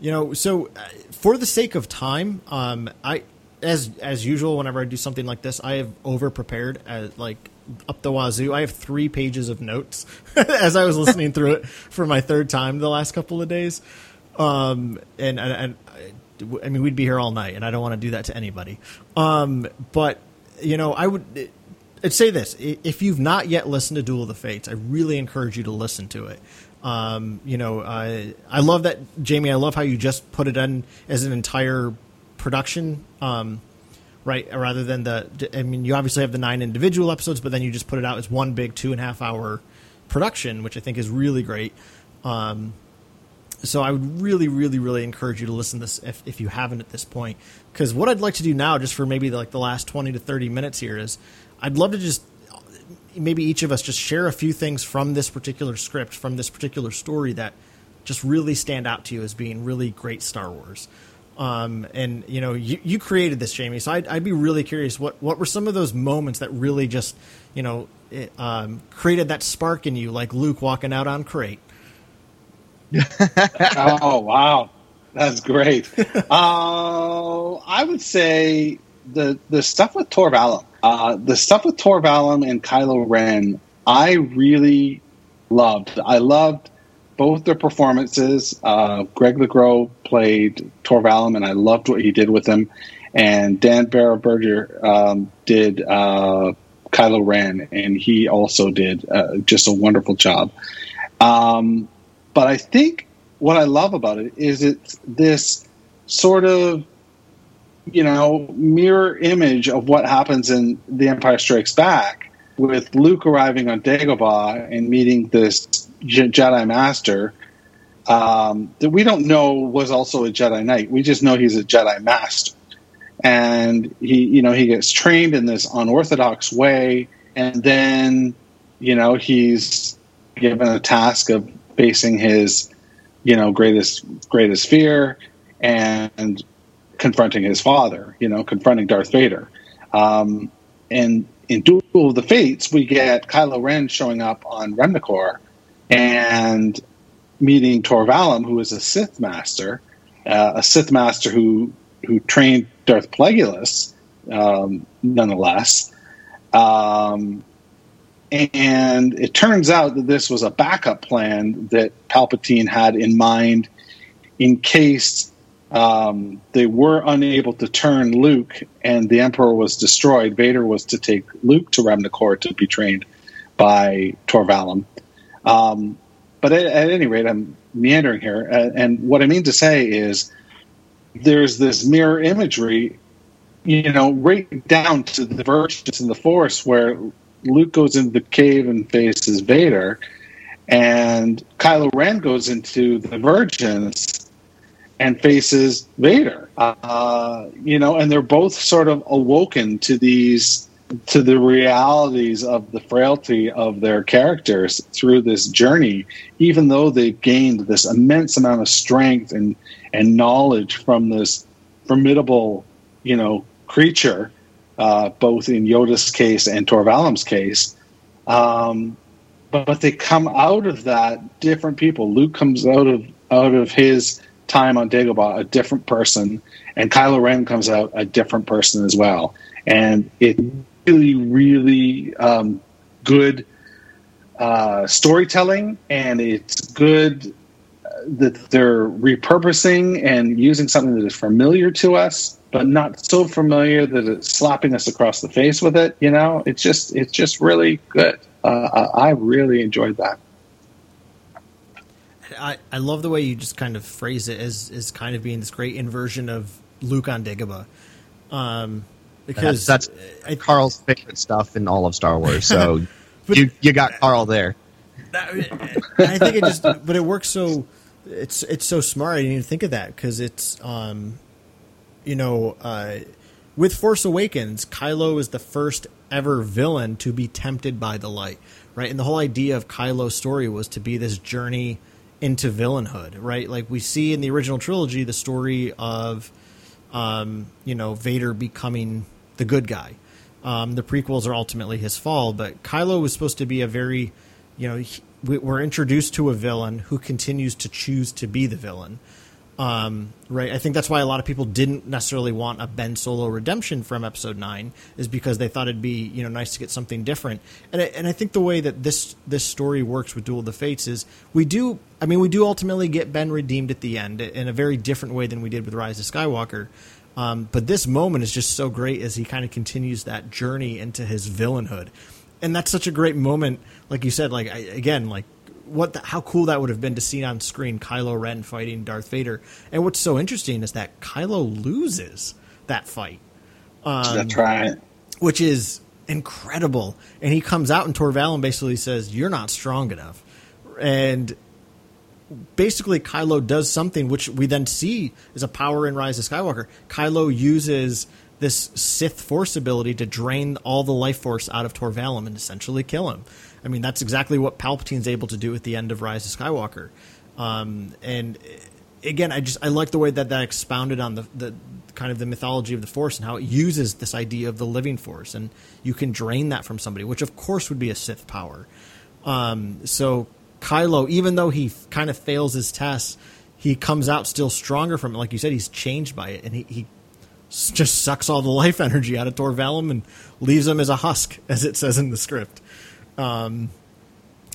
you know, so uh, for the sake of time, um, I as as usual whenever I do something like this, I have over prepared as like up the wazoo. I have three pages of notes [laughs] as I was listening through it for my third time the last couple of days. Um, and, and, and I mean, we'd be here all night, and I don't want to do that to anybody. Um, but you know, I would I'd say this: if you've not yet listened to Duel of the Fates, I really encourage you to listen to it. Um, you know, uh, I love that, Jamie. I love how you just put it in as an entire production, um, right? Rather than the, I mean, you obviously have the nine individual episodes, but then you just put it out as one big two and a half hour production, which I think is really great. Um, so I would really, really, really encourage you to listen to this if, if you haven't at this point. Because what I'd like to do now, just for maybe like the last twenty to thirty minutes here, is I'd love to just maybe each of us just share a few things from this particular script, from this particular story that just really stand out to you as being really great Star Wars. Um, and you know, you, you created this, Jamie. So I'd, I'd be really curious. What what were some of those moments that really just, you know, it, um, created that spark in you, like Luke walking out on Crait? [laughs] oh wow, that's great. uh, I would say the the stuff with Tor Valum, uh, the stuff with Tor Valum and Kylo Ren, I really loved. I loved both their performances. Uh, Greg LeGros played Tor Valum, and I loved what he did with him. And Dan Berenberger um, did uh, Kylo Ren, and he also did uh, just a wonderful job. Um, but I think what I love about it is it's this sort of you know mirror image of what happens in The Empire Strikes Back with Luke arriving on Dagobah and meeting this Jedi Master um, that we don't know was also a Jedi Knight. We just know he's a Jedi Master, and he you know he gets trained in this unorthodox way, and then you know he's given a task of facing his, you know, greatest greatest fear and confronting his father. You know, confronting Darth Vader. Um, and in Duel of the Fates, we get Kylo Ren showing up on Remnakor and meeting Tor Valum, who is a Sith master, uh, a Sith master who who trained Darth Plagueis, um, nonetheless. Um, and it turns out that this was a backup plan that Palpatine had in mind in case um, they were unable to turn Luke and the Emperor was destroyed. Vader was to take Luke to Remnakor to be trained by Tor Valum. Um, but at, at, any rate, I'm meandering here. and what I mean to say is there's this mirror imagery, you know, right down to the versions in the forest where Luke goes into the cave and faces Vader, and Kylo Ren goes into the Virgins and faces Vader. Uh, you know, and they're both sort of awoken to these to the realities of the frailty of their characters through this journey, even though they've gained this immense amount of strength and and knowledge from this formidable, you know, creature, uh, both in Yoda's case and Tor Valum's case. Um, but, but they come out of that different people. Luke comes out of out of his time on Dagobah a different person, and Kylo Ren comes out a different person as well. And it really, really um, good uh, storytelling, and it's good uh, that they're repurposing and using something that is familiar to us, but not so familiar that it's slapping us across the face with it. You know, it's just it's just really good. Uh, I really enjoyed that. I, I love the way you just kind of phrase it as as kind of being this great inversion of Luke on Dagobah. Um, because that's, that's I, Carl's favorite stuff in all of Star Wars. So [laughs] but, you you got Carl there. I think it just, but it works so. It's it's so smart. I didn't even think of that because it's, um, you know, uh, with Force Awakens, Kylo is the first ever villain to be tempted by the light, right? And the whole idea of Kylo's story was to be this journey into villainhood, right? Like we see in the original trilogy, the story of, um, you know, Vader becoming the good guy. Um, the prequels are ultimately his fall, but Kylo was supposed to be a very, you know, he, we're introduced to a villain who continues to choose to be the villain. Um, right. I think that's why a lot of people didn't necessarily want a Ben Solo redemption from Episode Nine, is because they thought it'd be you know nice to get something different. And I, and I think the way that this this story works with Duel of the Fates is we do. I mean, we do ultimately get Ben redeemed at the end in a very different way than we did with Rise of Skywalker. Um, but this moment is just so great as he kind of continues that journey into his villainhood, and that's such a great moment. Like you said, like I, again, like what the, how cool that would have been to see on screen Kylo Ren fighting Darth Vader. And what's so interesting is that Kylo loses that fight. Um, that's right. Which is incredible. And he comes out and Tor Valum basically says, "You're not strong enough," and basically Kylo does something which we then see is a power in Rise of Skywalker. Kylo uses this Sith Force ability to drain all the life force out of Tor Valum and essentially kill him. I mean, that's exactly what Palpatine's able to do at the end of Rise of Skywalker. Um, and again, I just I like the way that that expounded on the, the kind of the mythology of the Force and how it uses this idea of the living Force, and you can drain that from somebody, which of course would be a Sith power. Um, so Kylo, even though he kind of fails his tests, he comes out still stronger from it. Like you said, he's changed by it, and he, he just sucks all the [laughs] life energy out of Tor Valum and leaves him as a husk, [laughs] as it says in the script. Um,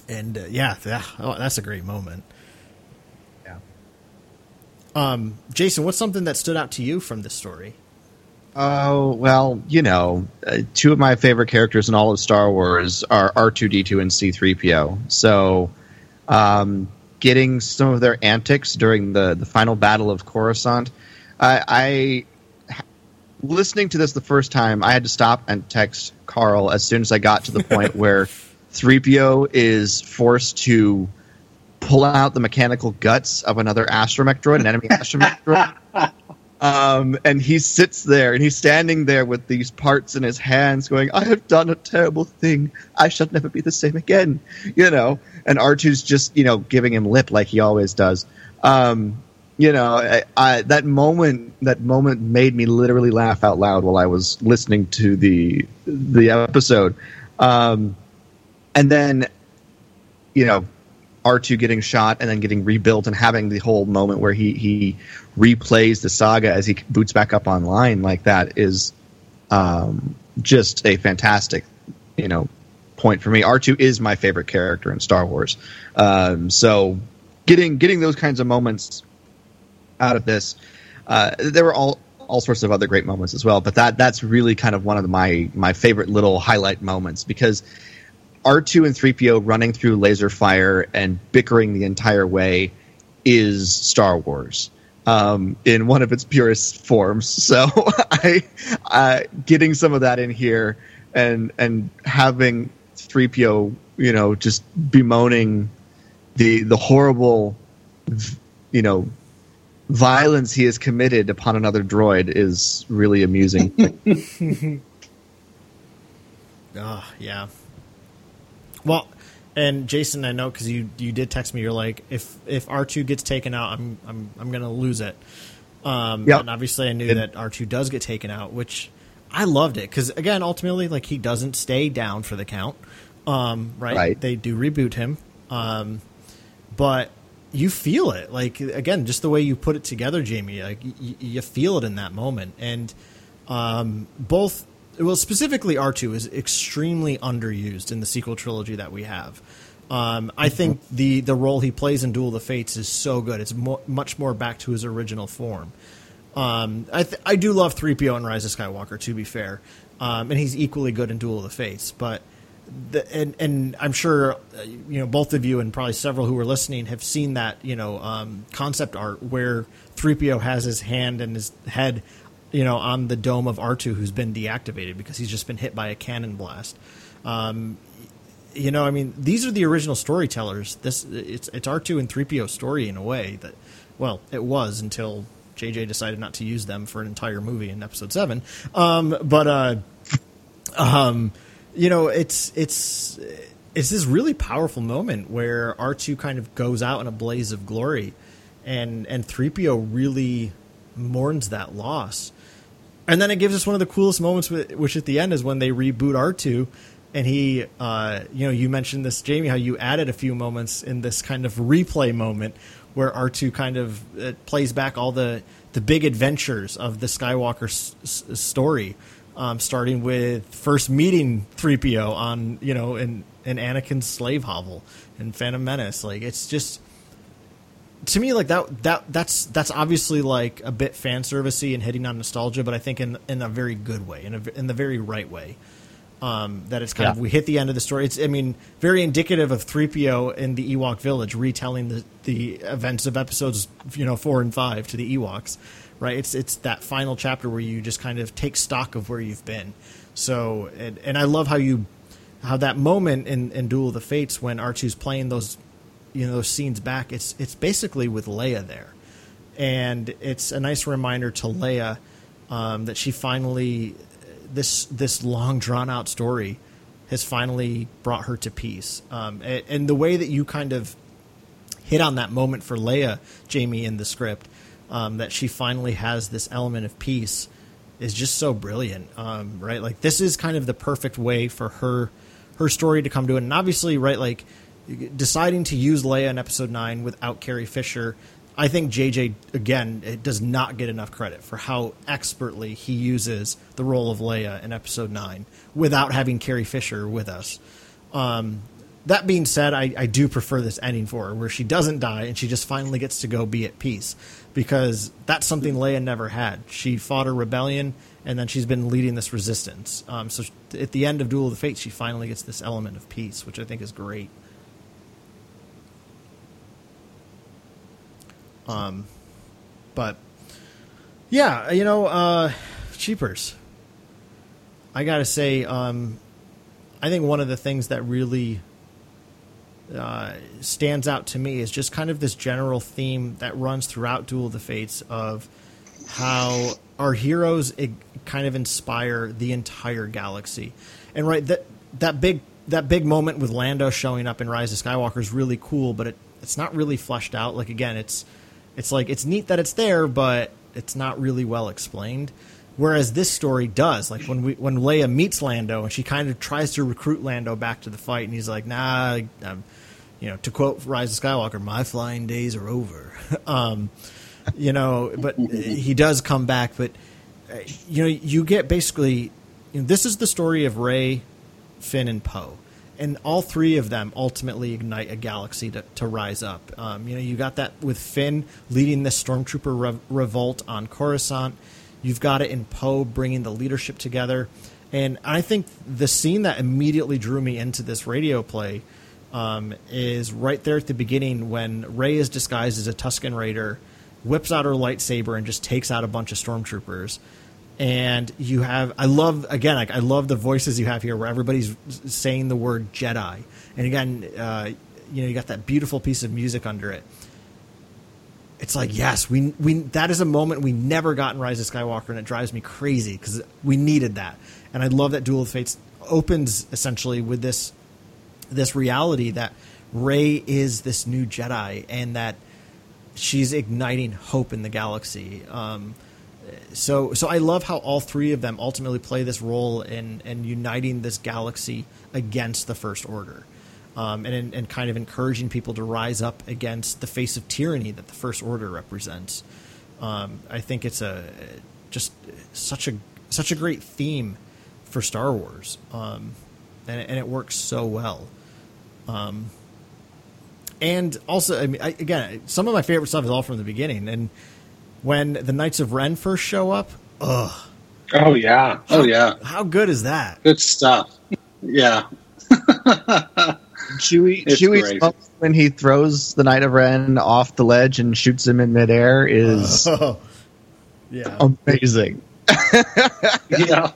and uh, yeah, yeah oh, that's a great moment. Yeah. Um, Jason, what's something that stood out to you from this story? Oh well, you know, uh, two of my favorite characters in all of Star Wars are R two D two and C three PO. So um, getting some of their antics during the, the final battle of Coruscant. I, I listening to this the first time, I had to stop and text Carl as soon as I got to the point [laughs] where 3PO is forced to pull out the mechanical guts of another astromech droid, an enemy astromech droid. [laughs] Um, and he sits there and he's standing there with these parts in his hands going, I have done a terrible thing. I shall never be the same again. You know, and R2's just, you know, giving him lip like he always does. Um, you know, I, I, that moment, that moment made me literally laugh out loud while I was listening to the, the episode. Um, and then, you know, R2 getting shot and then getting rebuilt and having the whole moment where he he replays the saga as he boots back up online like that is um, just a fantastic you know point for me. R2 is my favorite character in Star Wars. Um, so getting getting those kinds of moments out of this, uh, there were all all sorts of other great moments as well, but that that's really kind of one of my my favorite little highlight moments because R2 and 3PO running through laser fire and bickering the entire way is Star Wars um, in one of its purest forms. [laughs] So I, uh, getting some of that in here and and having 3PO, you know, just bemoaning the the horrible, you know, violence he has committed upon another droid is really amusing. [laughs] Ah, oh, yeah. Well, and Jason, I know because you you did text me. You're like, if if R two gets taken out, I'm I'm I'm gonna lose it. Um, yep. And obviously, I knew it, that R two does get taken out, which I loved it because again, ultimately, like he doesn't stay down for the count. Um, right? right? They do reboot him, um, but you feel it. Like again, just the way you put it together, Jamie. Like y- you feel it in that moment, and um, both well, specifically R two is extremely underused in the sequel trilogy that we have. Um, I mm-hmm. think the the role he plays in Duel of the Fates is so good. It's mo- much more back to his original form. Um, I th- I do love three PO and Rise of Skywalker. To be fair, um, and he's equally good in Duel of the Fates. But the, and and I'm sure uh, you know both of you and probably several who are listening have seen that you know um, concept art where 3PO has his hand and his head you know, on the dome of R2 who's been deactivated because he's just been hit by a cannon blast. Um, you know, I mean, these are the original storytellers. This it's it's R2 and 3PO story in a way that, well, it was until JJ decided not to use them for an entire movie in Episode Seven. Um, but uh, um, you know, it's it's it's this really powerful moment where R2 kind of goes out in a blaze of glory, and and 3PO really mourns that loss. And then it gives us one of the coolest moments, which at the end is when they reboot R two, and he, uh, you know, you mentioned this, Jamie, how you added a few moments in this kind of replay moment where R two kind of uh, plays back all the the big adventures of the Skywalker s- story, um, starting with first meeting three PO on you know in in Anakin's slave hovel in Phantom Menace. Like it's just to me like that that that's that's obviously like a bit fan servicey and hitting on nostalgia, but I think in in a very good way, in a, in the very right way. Um, that it's kind yeah. of we hit the end of the story. It's I mean very indicative of 3PO in the Ewok village retelling the the events of episodes you know four and five to the Ewoks, right? It's it's that final chapter where you just kind of take stock of where you've been. So and, and I love how you how that moment in, in Duel of the Fates when R2's playing those you know those scenes back, it's it's basically with Leia there, and it's a nice reminder to Leia um, that she finally this this long drawn out story has finally brought her to peace. Um, and, and, the way that you kind of hit on that moment for Leia, Jamie, in the script, um, that she finally has this element of peace is just so brilliant, um, right? Like this is kind of the perfect way for her her story to come to it. And obviously, right, like deciding to use Leia in Episode Nine without Carrie Fisher, I think JJ again it does not get enough credit for how expertly he uses the role of Leia in Episode Nine without having Carrie Fisher with us. Um, that being said, I, I do prefer this ending for her, where she doesn't die and she just finally gets to go be at peace, because that's something Leia never had. She fought a rebellion, and then she's been leading this resistance. Um, so at the end of Duel of the Fates, she finally gets this element of peace, which I think is great. Um, but yeah, you know, uh, cheapers. I gotta say, um, I think one of the things that really uh, stands out to me is just kind of this general theme that runs throughout Duel of the Fates of how our heroes kind of inspire the entire galaxy, and right that that big that big moment with Lando showing up in Rise of Skywalker is really cool, but it, it's not really fleshed out. Like again, it's it's like it's neat that it's there, but it's not really well explained. Whereas this story does, like when we when Leia meets Lando and she kind of tries to recruit Lando back to the fight, and he's like, "Nah, I'm, you know, to quote Rise of Skywalker, "My flying days are over." [laughs] um, you know, but he does come back. But uh, you know, you get basically you know, this is the story of Rey, Finn, and Poe. And all three of them ultimately ignite a galaxy to, to rise up. Um, you know, you got that with Finn leading the stormtrooper rev- revolt on Coruscant. You've got it in Poe bringing the leadership together. And I think the scene that immediately drew me into this radio play um, is right there at the beginning when Rey is disguised as a Tusken Raider, whips out her lightsaber, and just takes out a bunch of stormtroopers. And you have I love again I, I, love the voices you have here where everybody's saying the word Jedi, and again uh, you know you got that beautiful piece of music under it. It's like yes, we we that is a moment we never got in Rise of Skywalker, and it drives me crazy because we needed that, and I love that Duel of Fates opens essentially with this this reality that Rey is this new Jedi and that she's igniting hope in the galaxy. Um, so so I love how all three of them ultimately play this role in in uniting this galaxy against the First Order, um, and and kind of encouraging people to rise up against the face of tyranny that the First Order represents. Um, I think it's a just such a such a great theme for Star Wars, um, and and it works so well. Um, and also, I mean, I, again, some of my favorite stuff is all from the beginning, and when the Knights of Ren first show up. Ugh. Oh yeah. Oh yeah. How good is that? Good stuff. Yeah. [laughs] Chewie Chewie when he throws the Knight of Ren off the ledge and shoots him in midair is [laughs] oh, yeah amazing. [laughs] yeah.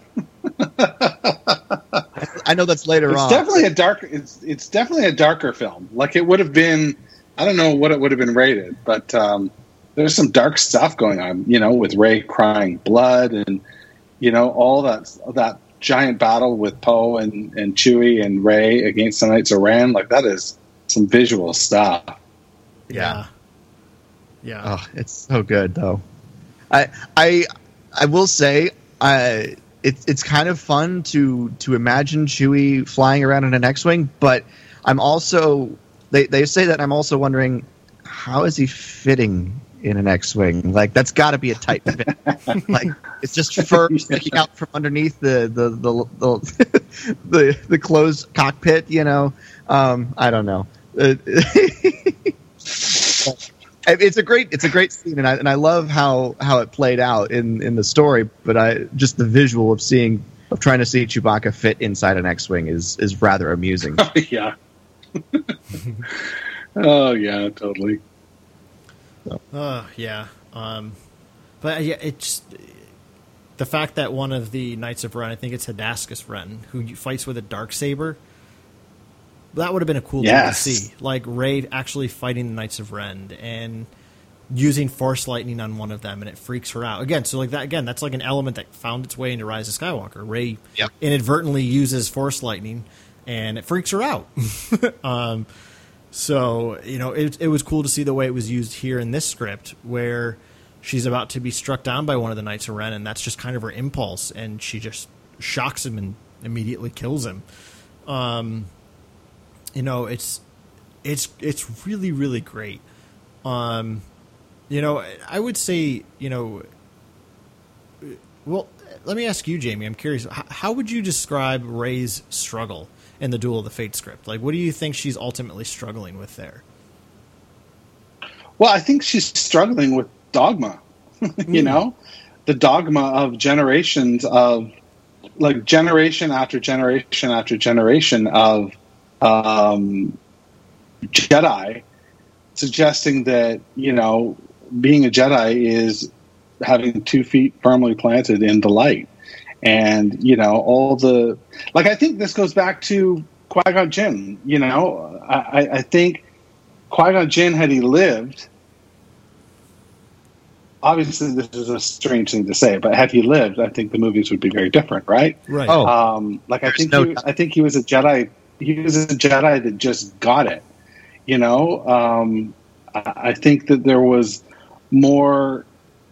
I know that's later it's on. It's definitely a dark. It's it's definitely a darker film. Like it would have been. I don't know what it would have been rated, but um, there's some dark stuff going on, you know, with Rey crying blood and you know all that that giant battle with Poe and and Chewie and Rey against the Knights of Ren. Like that is some visual stuff. Yeah, yeah. Oh, it's so good though. I I I will say I. It's it's kind of fun to to imagine Chewie flying around in an X-wing, but I'm also they, they say that I'm also wondering how is he fitting in an X-wing. Like that's got to be a tight fit. [laughs] like it's just fur sticking out from underneath the the the the, [laughs] the, the closed cockpit. You know, um, I don't know. [laughs] it's a great it's a great scene, and I and I love how how it played out in in the story. But I just the visual of seeing of trying to see Chewbacca fit inside an X-wing is is rather amusing. [laughs] yeah. [laughs] oh yeah, totally. So. Uh, yeah. Um, but yeah, it's the fact that one of the Knights of Ren, I think it's Hadasskus Ren, who fights with a dark saber. That would have been a cool yes. thing to see, like Rey actually fighting the Knights of Ren and using Force lightning on one of them, and it freaks her out again. So like that again, that's like an element that found its way into Rise of Skywalker. Rey yep. inadvertently uses Force lightning, and it freaks her out. [laughs] um, so, you know, it, it was cool to see the way it was used here in this script where she's about to be struck down by one of the Knights of Ren, and that's just kind of her impulse, and she just shocks him and immediately kills him. Um, you know, it's it's it's really really great. Um, you know, I would say, you know, well, let me ask you, Jamie. I'm curious. How would you describe Rey's struggle in the Duel of the Fate script? Like, what do you think she's ultimately struggling with there? Well, I think she's struggling with dogma. [laughs] you mm. know, the dogma of generations of like generation after generation after generation of um, Jedi, suggesting that you know being a Jedi is having two feet firmly planted in the light and you know all the like. I think this goes back to Qui Gon Jinn. You know, I, I think Qui Gon Jinn had he lived. Obviously, this is a strange thing to say, but had he lived, I think the movies would be very different, right? Right. Oh, um, like I think no he, I think he was a Jedi. He was a Jedi that just got it. You know, um, I, think that there was more,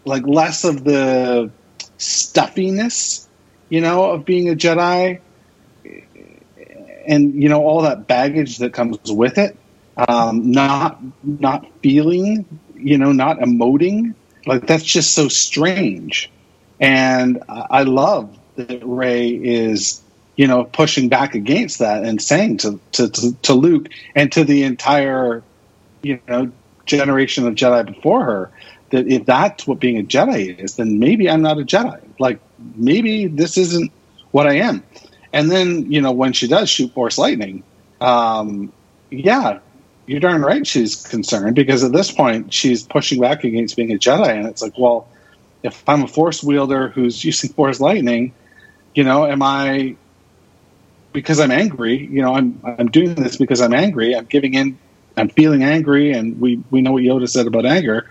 like less of the stuffiness you know, of being a Jedi and, you know, all that baggage that comes with it. um, not not feeling, you know, not emoting. Like that's just so strange. And I love that Rey is, you know, pushing back against that and saying to, to, to, to Luke and to the entire, you know, generation of Jedi before her that if that's what being a Jedi is, then maybe I'm not a Jedi. Like maybe this isn't what I am. And then, you know, when she does shoot Force Lightning, um, yeah, you're darn right she's concerned because at this point she's pushing back against being a Jedi. And it's like, well, if I'm a Force wielder who's using Force Lightning, you know, am I because I'm angry? You know, I'm I'm doing this because I'm angry. I'm giving in. I'm feeling angry, and we we know what Yoda said about anger.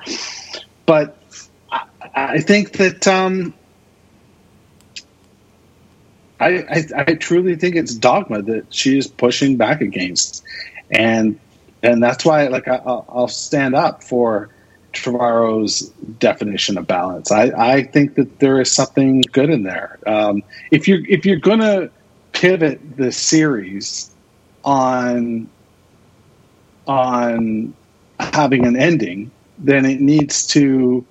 But I, I think that um, I, I I truly think it's dogma that she is pushing back against, and and that's why like I, I'll, I'll stand up for Trevorrow's definition of balance. I, I think that there is something good in there. Um, if you're if you're gonna pivot the series on on having an ending, then it needs to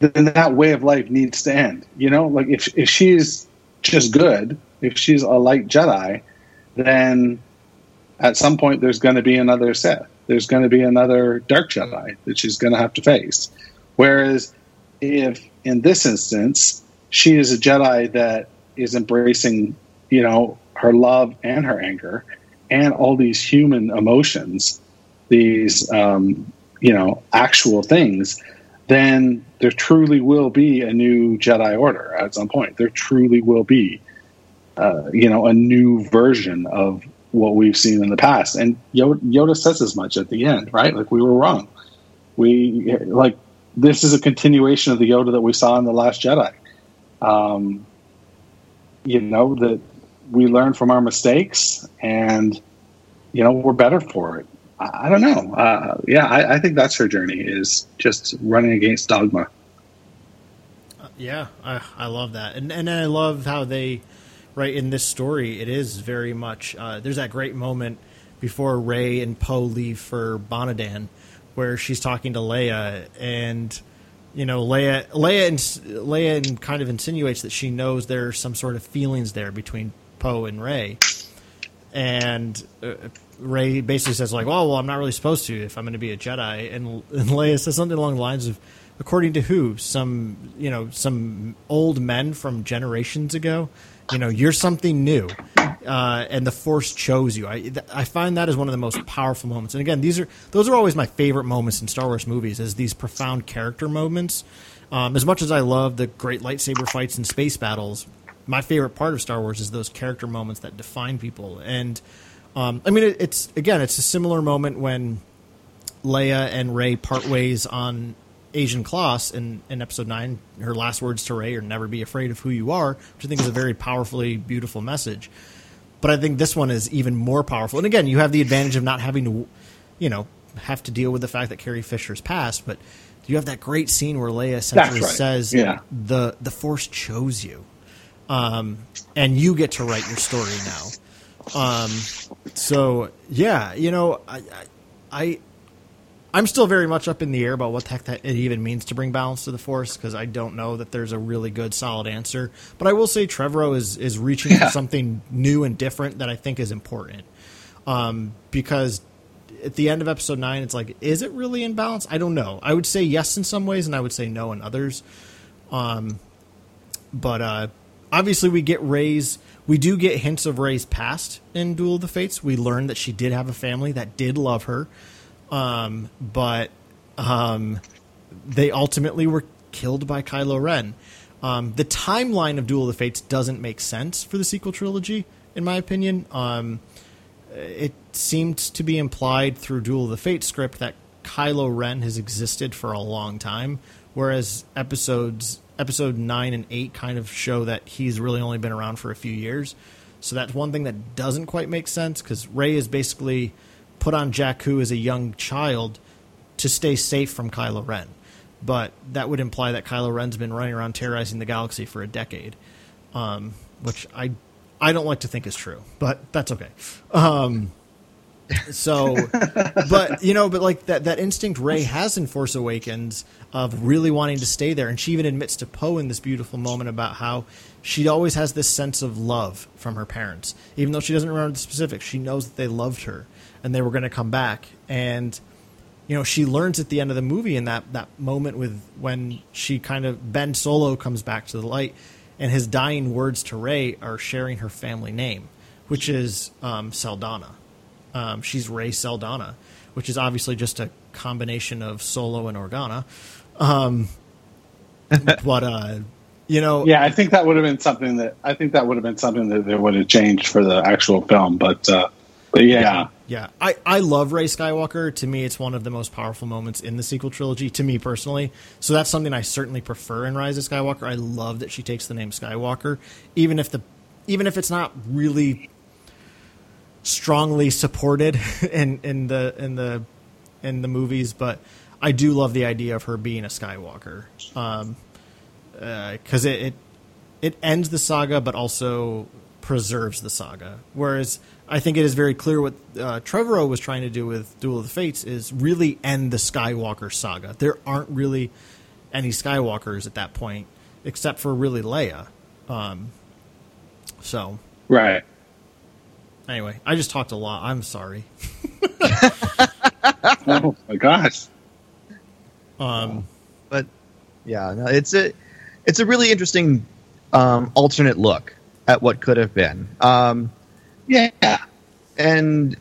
then that way of life needs to end. You know, like if if she's just good, if she's a light Jedi, then at some point there's going to be another Sith. There's going to be another Dark Jedi that she's going to have to face. Whereas if in this instance she is a Jedi that is embracing, you know, her love and her anger and all these human emotions, these um, you know actual things, then there truly will be a new Jedi Order at some point. There truly will be, uh, you know, a new version of what we've seen in the past. And Yoda, says as much at the end, right? Like we were wrong. We like this is a continuation of the Yoda that we saw in the Last Jedi. Um, you know that we learn from our mistakes, and you know we're better for it. I, I don't know. Uh, yeah, I, I think that's her journey is just running against dogma. Yeah, I, I love that, and and I love how they, right in this story, it is very much. Uh, there's that great moment before Rey and Poe leave for Bonadan, where she's talking to Leia, and you know Leia, Leia, and Leia, kind of insinuates that she knows there's some sort of feelings there between Poe and Rey, and uh, Rey basically says like, "Oh, well, I'm not really supposed to if I'm going to be a Jedi," and, and Leia says something along the lines of according to who? Some you know some old men from generations ago. You know, you're something new, uh, and the Force chose you. I I find that is one of the most powerful moments. And again, these are those are always my favorite moments in Star Wars movies. Is these profound character moments. Um, as much as I love the great lightsaber fights and space battles, my favorite part of Star Wars is those character moments that define people. And um, I mean, it, it's again, it's a similar moment when Leia and Rey part ways on Ajan Kloss in, in episode nine. Her last words to Rey are "Never be afraid of who you are," which I think is a very powerfully beautiful message. But I think this one is even more powerful. And again, you have the advantage of not having to, you know, have to deal with the fact that Carrie Fisher's passed. But you have that great scene where Leia essentially right. says, Yeah. "the the Force chose you, um, and you get to write your story now." Um, so yeah, you know, I, I, I'm still very much up in the air about what the heck that it even means to bring balance to the force because I don't know that there's a really good solid answer. But I will say Trevorrow is is reaching Yeah. for something new and different that I think is important. Um, because at the end of episode nine, it's like, is it really in balance? I don't know. I would say yes in some ways, and I would say no in others. Um, but uh, obviously, we get Rey's. We do get hints of Rey's past in Duel of the Fates. We learn that she did have a family that did love her, um, but um, they ultimately were killed by Kylo Ren. Um, the timeline of Duel of the Fates doesn't make sense for the sequel trilogy, in my opinion. Um, it seemed to be implied through Duel of the Fates script that Kylo Ren has existed for a long time, whereas episodes episode nine and eight kind of show that he's really only been around for a few years. So that's one thing that doesn't quite make sense because Rey is basically put on Jakku as a young child to stay safe from Kylo Ren. But that would imply that Kylo Ren's been running around terrorizing the galaxy for a decade, um, which I I don't like to think is true, but that's okay. Um, So, but you know, but like that that instinct Rey has in Force Awakens of really wanting to stay there, and she even admits to Poe in this beautiful moment about how she always has this sense of love from her parents, even though she doesn't remember the specifics. She knows that they loved her and they were going to come back, and you know she learns at the end of the movie in that that moment with when she kind of Ben Solo comes back to the light, and his dying words to Rey are sharing her family name, which is um, Saldana. Um, she's Rey Saldana, which is obviously just a combination of Solo and Organa. Um, [laughs] but uh, you know, Yeah, I think that would have been something that I think that would have been something that they would have changed for the actual film. But uh, but yeah, Yeah, I, I love Rey Skywalker. To me, it's one of the most powerful moments in the sequel trilogy, to me personally. So that's something I certainly prefer in Rise of Skywalker. I love that she takes the name Skywalker, even if the even if it's not really strongly supported [laughs] in, in the in the in the movies, but I do love the idea of her being a Skywalker. Um, because it, it it ends the saga, but also preserves the saga. Whereas I think it is very clear what uh, Trevorrow was trying to do with Duel of the Fates is really end the Skywalker saga. There aren't really any Skywalkers at that point, except for really Leia. Um, so right. anyway, I just talked a lot. I'm sorry. [laughs] [laughs] Oh my gosh. Um, but yeah, no, it's a it's a really interesting um, alternate look at what could have been. Um, Yeah. and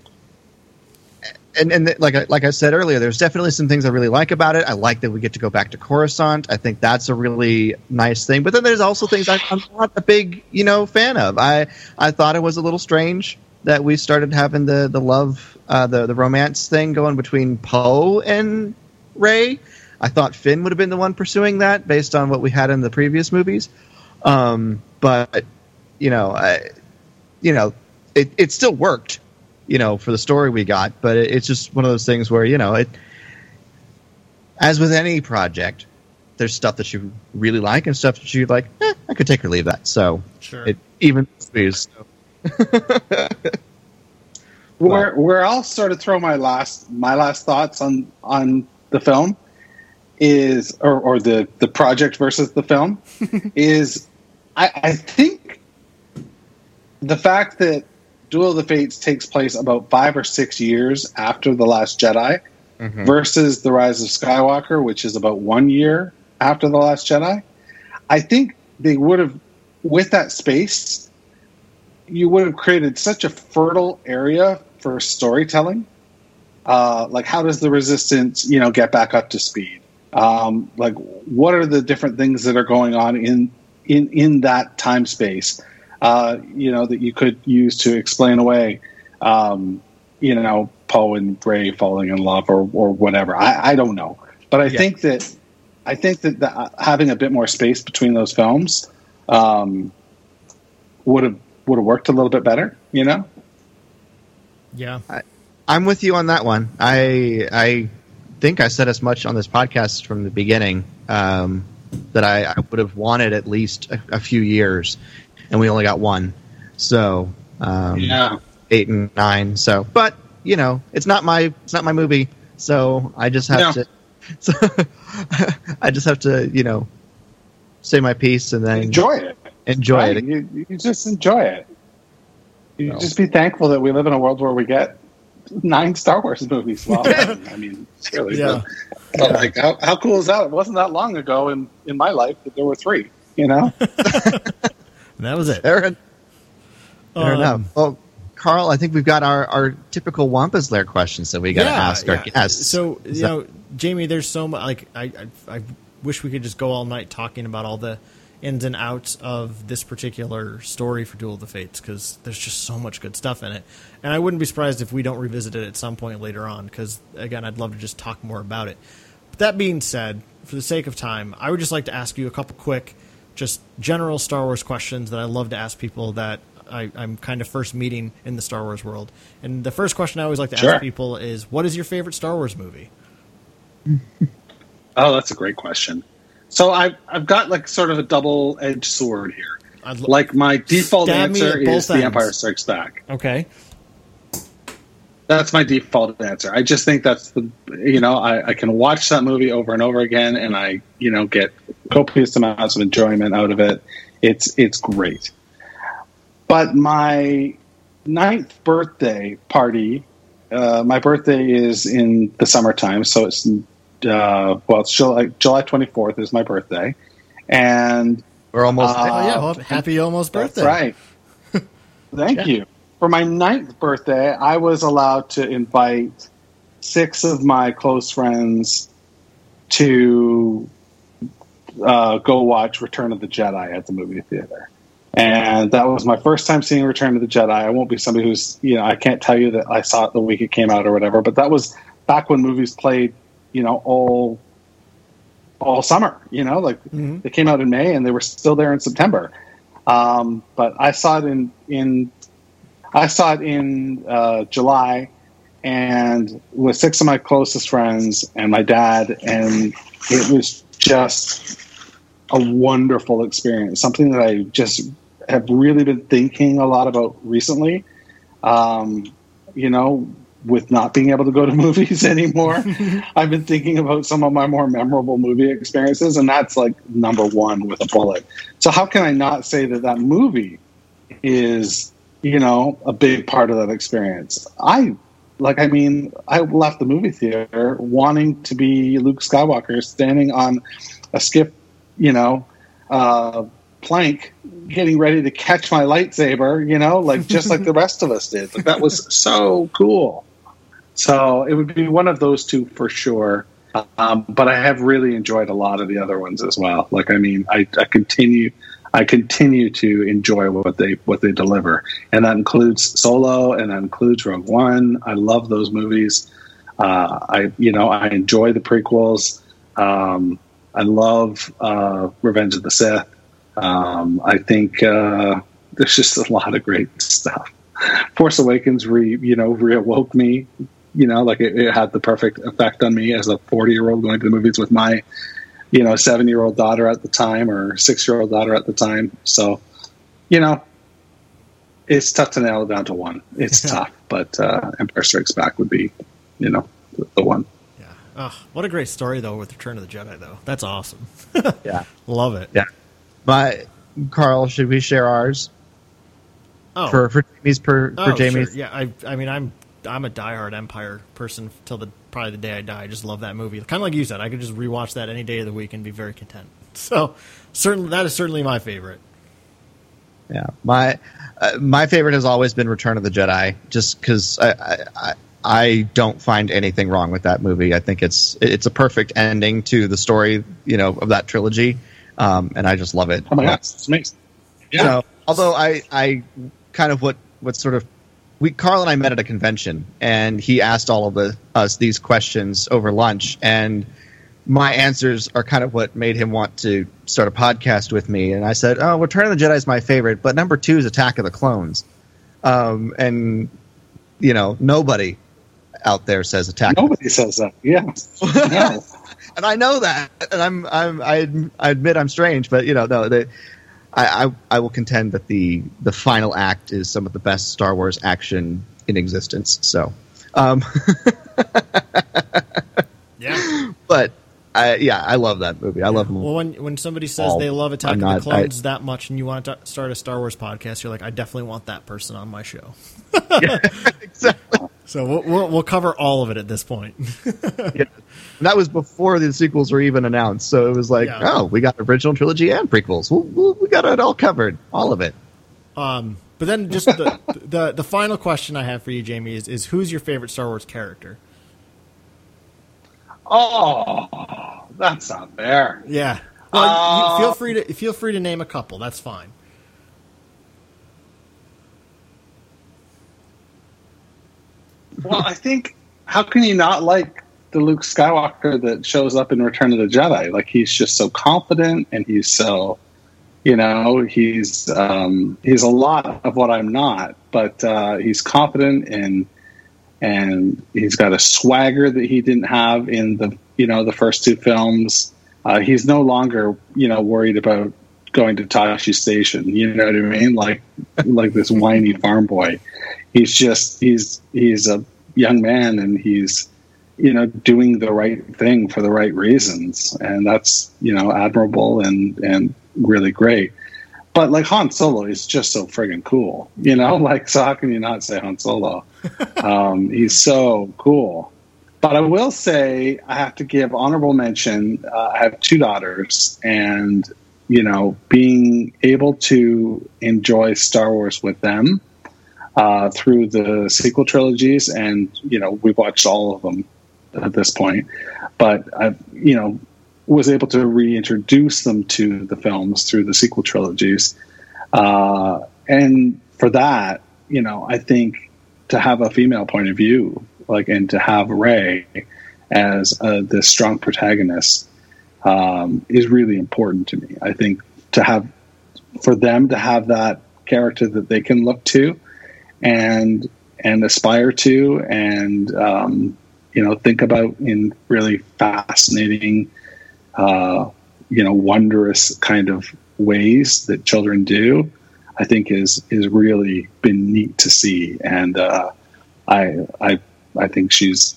and and like I, like I said earlier, there's definitely some things I really like about it. I like that we get to go back to Coruscant. I think that's a really nice thing. But then there's also things I, I'm not a big you know fan of. I I thought it was a little strange that we started having the the love uh, the the romance thing going between Poe and Rey. I thought Finn would have been the one pursuing that based on what we had in the previous movies. Um, but you know, I, you know, it, it still worked, you know, for the story we got. But it, it's just one of those things where you know, it, as with any project, there's stuff that you really like and stuff that you like. Eh, I could take or leave that. So Sure. it even movies. [laughs] where where I'll sort of throw my last my last thoughts on on the film is or, or the the project versus the film [laughs] is I, I think the fact that Duel of the Fates takes place about five or six years after the Last Jedi mm-hmm. versus the Rise of Skywalker, which is about one year after the Last Jedi. I think they would have with that space you would have created such a fertile area for storytelling. Uh, like, how does the resistance, you know, get back up to speed? Um, like, what are the different things that are going on in in in that time space? Uh, you know, that you could use to explain away, um, you know, Poe and Rey falling in love or or whatever. I, I don't know, but I Yeah. think that I think that the, having a bit more space between those films um, would have would have worked a little bit better. You know. yeah. I'm with you on that one. I I think I said as much on this podcast from the beginning um, that I, I would have wanted at least a, a few years, and we only got one. So um, Yeah. eight and nine. So, but you know, it's not my it's not my movie. So I just have No. to. So [laughs] I just have to you know say my piece and then Enjoy it. Enjoy right? it. You, you just enjoy it. You No. just be thankful that we live in a world where we get nine Star Wars movies. Well, [laughs] I mean, really. Yeah. But, but like, how, how cool is that? It wasn't that long ago in, in my life that there were three. You know? [laughs] And that was it. Fair, en- fair Um, enough. Well, Carl, I think we've got our, our typical Wampa's Lair questions that we got to ask our guests. So you So- know, Jamie, there's so much. Like I, I, I wish we could just go all night talking about all the ins and outs of this particular story for Duel of the Fates because there's just so much good stuff in it, and I wouldn't be surprised if we don't revisit it at some point later on because again, I'd love to just talk more about it. But that being said, for the sake of time, I would just like to ask you a couple quick, just general Star Wars questions that I love to ask people that I, I'm kind of first meeting in the Star Wars world. And the first question I always like to Sure. ask people is, "What is your favorite Star Wars movie?" [laughs] Oh, that's a great question. So I've, I've got like sort of a double edged sword here. I'd lo- Like my default answer is The. Empire Strikes Back. Okay. That's my default answer. I just think that's the you know I, I can watch that movie over and over again, and I you know get copious amounts of enjoyment out of it. It's it's great. But my ninth birthday party, uh, my birthday is in the summertime, so it's uh, well, it's July July twenty fourth is my birthday, and We're almost. Uh, oh yeah, well, happy almost birthday. That's right. [laughs] Thank you. For my ninth birthday, I was allowed to invite six of my close friends to uh, go watch Return of the Jedi at the movie theater. And that was my first time seeing Return of the Jedi. I won't be somebody who's, you know, I can't tell you that I saw it the week it came out or whatever, but that was back when movies played, you know, all all summer, you know, like Mhm. they came out in May and they were still there in September. Um, but I saw it in in I saw it in uh, July, and with six of my closest friends and my dad, and it was just a wonderful experience. Something that I just have really been thinking a lot about recently. Um, you know, with not being able to go to [laughs] movies anymore, [laughs] I've been thinking about some of my more memorable movie experiences, and that's like number one with a bullet. So how can I not say that that movie is, you know, a big part of that experience? I like, I mean, I left the movie theater wanting to be Luke Skywalker, standing on a skip, you know, uh, plank, getting ready to catch my lightsaber, you know, like just like the [laughs] rest of us did. Like, that was so cool. So it would be one of those two for sure. Um, but I have really enjoyed a lot of the other ones as well. Like, I mean, I, I continue, I continue to enjoy what they what they deliver, and that includes Solo, and that includes Rogue One. I love those movies. Uh, I you know I enjoy the prequels. Um, I love uh, Revenge of the Sith. Um, I think uh, there's just a lot of great stuff. Force Awakens, re you know, reawoke me. You know, like it, it had the perfect effect on me as a 40 year old going to the movies with my, you know, seven year old daughter at the time or six year old daughter at the time. So, you know, it's tough to nail it down to one. It's tough, but uh, Empire Strikes Back would be, you know, the, the one. Yeah. Oh, what a great story though with Return of the Jedi though. That's awesome. [laughs] Yeah. Love it. Yeah. My Carl, should we share ours Oh, for for Jamie's per oh, for Jamie's? sure. Yeah, I I mean I'm I'm a diehard Empire person till the probably the day I die. I just love that movie. Kind of like you said, I could just rewatch that any day of the week and be very content. [laughs] So, certainly that is certainly my favorite. Yeah, my uh, my favorite has always been Return of the Jedi, just because I, I I I don't find anything wrong with that movie. I think it's it's a perfect ending to the story, you know, of that trilogy, um, and I just love it. Oh my gosh, it's amazing. Yeah. So, although I, I kind of what what sort of we Carl and I met at a convention, and he asked all of the, us these questions over lunch, and my answers are kind of what made him want to start a podcast with me. And I said, "Oh, Return of the Jedi is my favorite, but number two is Attack of the Clones." Um, and you know, nobody out there says Attack. of the Nobody says that. Yeah. [laughs] And I know that, and I'm, I'm, I, I admit I'm strange, but you know, no, they, I, I, I will contend that the the final act is some of the best Star Wars action in existence. So, um, [laughs] Yeah. but I, yeah, I love that movie. I love them. Well, when when somebody says all. they love Attack I'm of not- the Clones that much, and you want to start a Star Wars podcast, you're like, I definitely want that person on my show. [laughs] yeah, [laughs] exactly. So we'll, we'll, we'll cover all of it at this point. Yeah. And that was before the sequels were even announced. So it was like, Yeah. oh, we got original trilogy and prequels. We'll, we'll, we got it all covered, all of it. Um, but then just the, [laughs] the the final question I have for you, Jamie, is is who's your favorite Star Wars character? Oh, that's not fair. Yeah. Well, Uh, feel free to feel free to name a couple. That's fine. Well, I think how can you not like the Luke Skywalker that shows up in Return of the Jedi? Like he's just so confident and he's so, you know, he's um, he's a lot of what I'm not, but uh, he's confident and and he's got a swagger that he didn't have in the you know the first two films. Uh, he's no longer you know worried about going to Tosche Station. You know what I mean? Like like this whiny farm boy. He's just he's he's a young man, and he's you know doing the right thing for the right reasons, and that's you know admirable and and really great. But like Han Solo is just so friggin' cool, you know. [laughs] Like, so how can you not say Han Solo? [laughs] um, he's so cool. But I will say I have to give honorable mention. Uh, I have two daughters, and you know, being able to enjoy Star Wars with them uh, through the sequel trilogies, and you know, we've watched all of them at this point. But I, you know, was able to reintroduce them to the films through the sequel trilogies, uh, and for that, you know, I think to have a female point of view, like, and to have Rey as uh, this strong protagonist um, is really important to me. I think to have for them to have that character that they can look to and and aspire to and um, you know think about in really fascinating uh, you know wondrous kind of ways that children do i think is is really been neat to see and uh, i i i think she's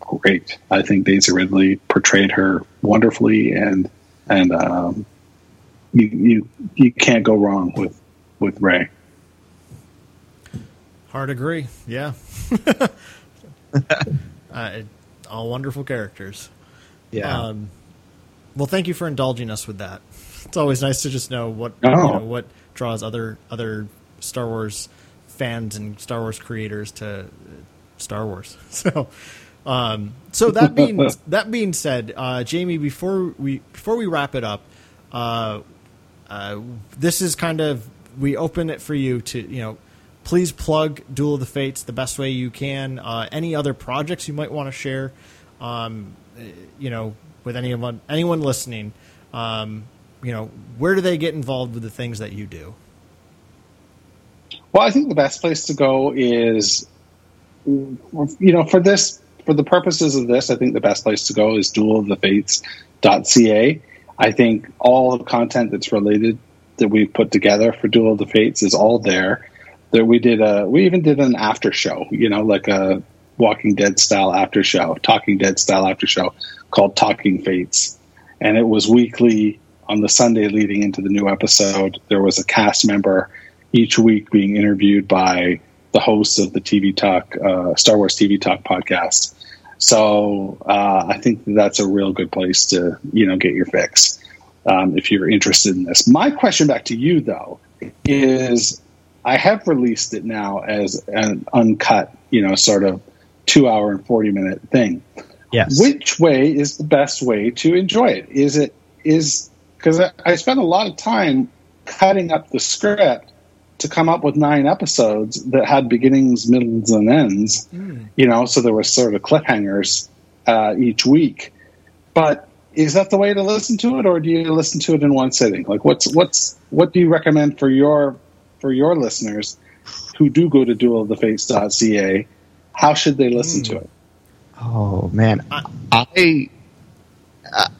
great i think daisy ridley portrayed her wonderfully and and um, you you you can't go wrong with with rey Hard agree. Yeah. [laughs] uh, all wonderful characters. Yeah. Um, well, thank you for indulging us with that. It's always nice to just know what Oh. you know, what draws other other Star Wars fans and Star Wars creators to Star Wars. [laughs] So, um, so that being [laughs] that being said, uh, Jamie, before we before we wrap it up, uh, uh, this is kind of we open it for you to you know please plug Duel of the Fates the best way you can. Uh, any other projects you might want to share, um, uh, you know, with anyone anyone listening, um, you know, where do they get involved with the things that you do? Well, I think the best place to go is, you know, for this, for the purposes of this, I think the best place to go is Duel of the duelofthefates.ca. I think all the content that's related that we've put together for Duel of the Fates is all there. That we did a, we even did an after show, you know, like a Walking Dead style after show, Talking Dead style after show called Talking Fates, and it was weekly on the Sunday leading into the new episode. There was a cast member each week being interviewed by the hosts of the TV Talk, uh, Star Wars TV Talk podcast. So uh, I think that's a real good place to you know get your fix um, if you're interested in this. My question back to you though is, I have released it now as an uncut, you know, sort of two hour and forty minute thing. Yes. Which way is the best way to enjoy it? Is it is because I, I spent a lot of time cutting up the script to come up with nine episodes that had beginnings, middles, and ends. You know, so there were sort of cliffhangers uh, each week. But is that the way to listen to it, or do you listen to it in one sitting? Like, what's what's what do you recommend for your for your listeners who do go to duelofthefates.ca? How should they listen to it? Oh man, I, I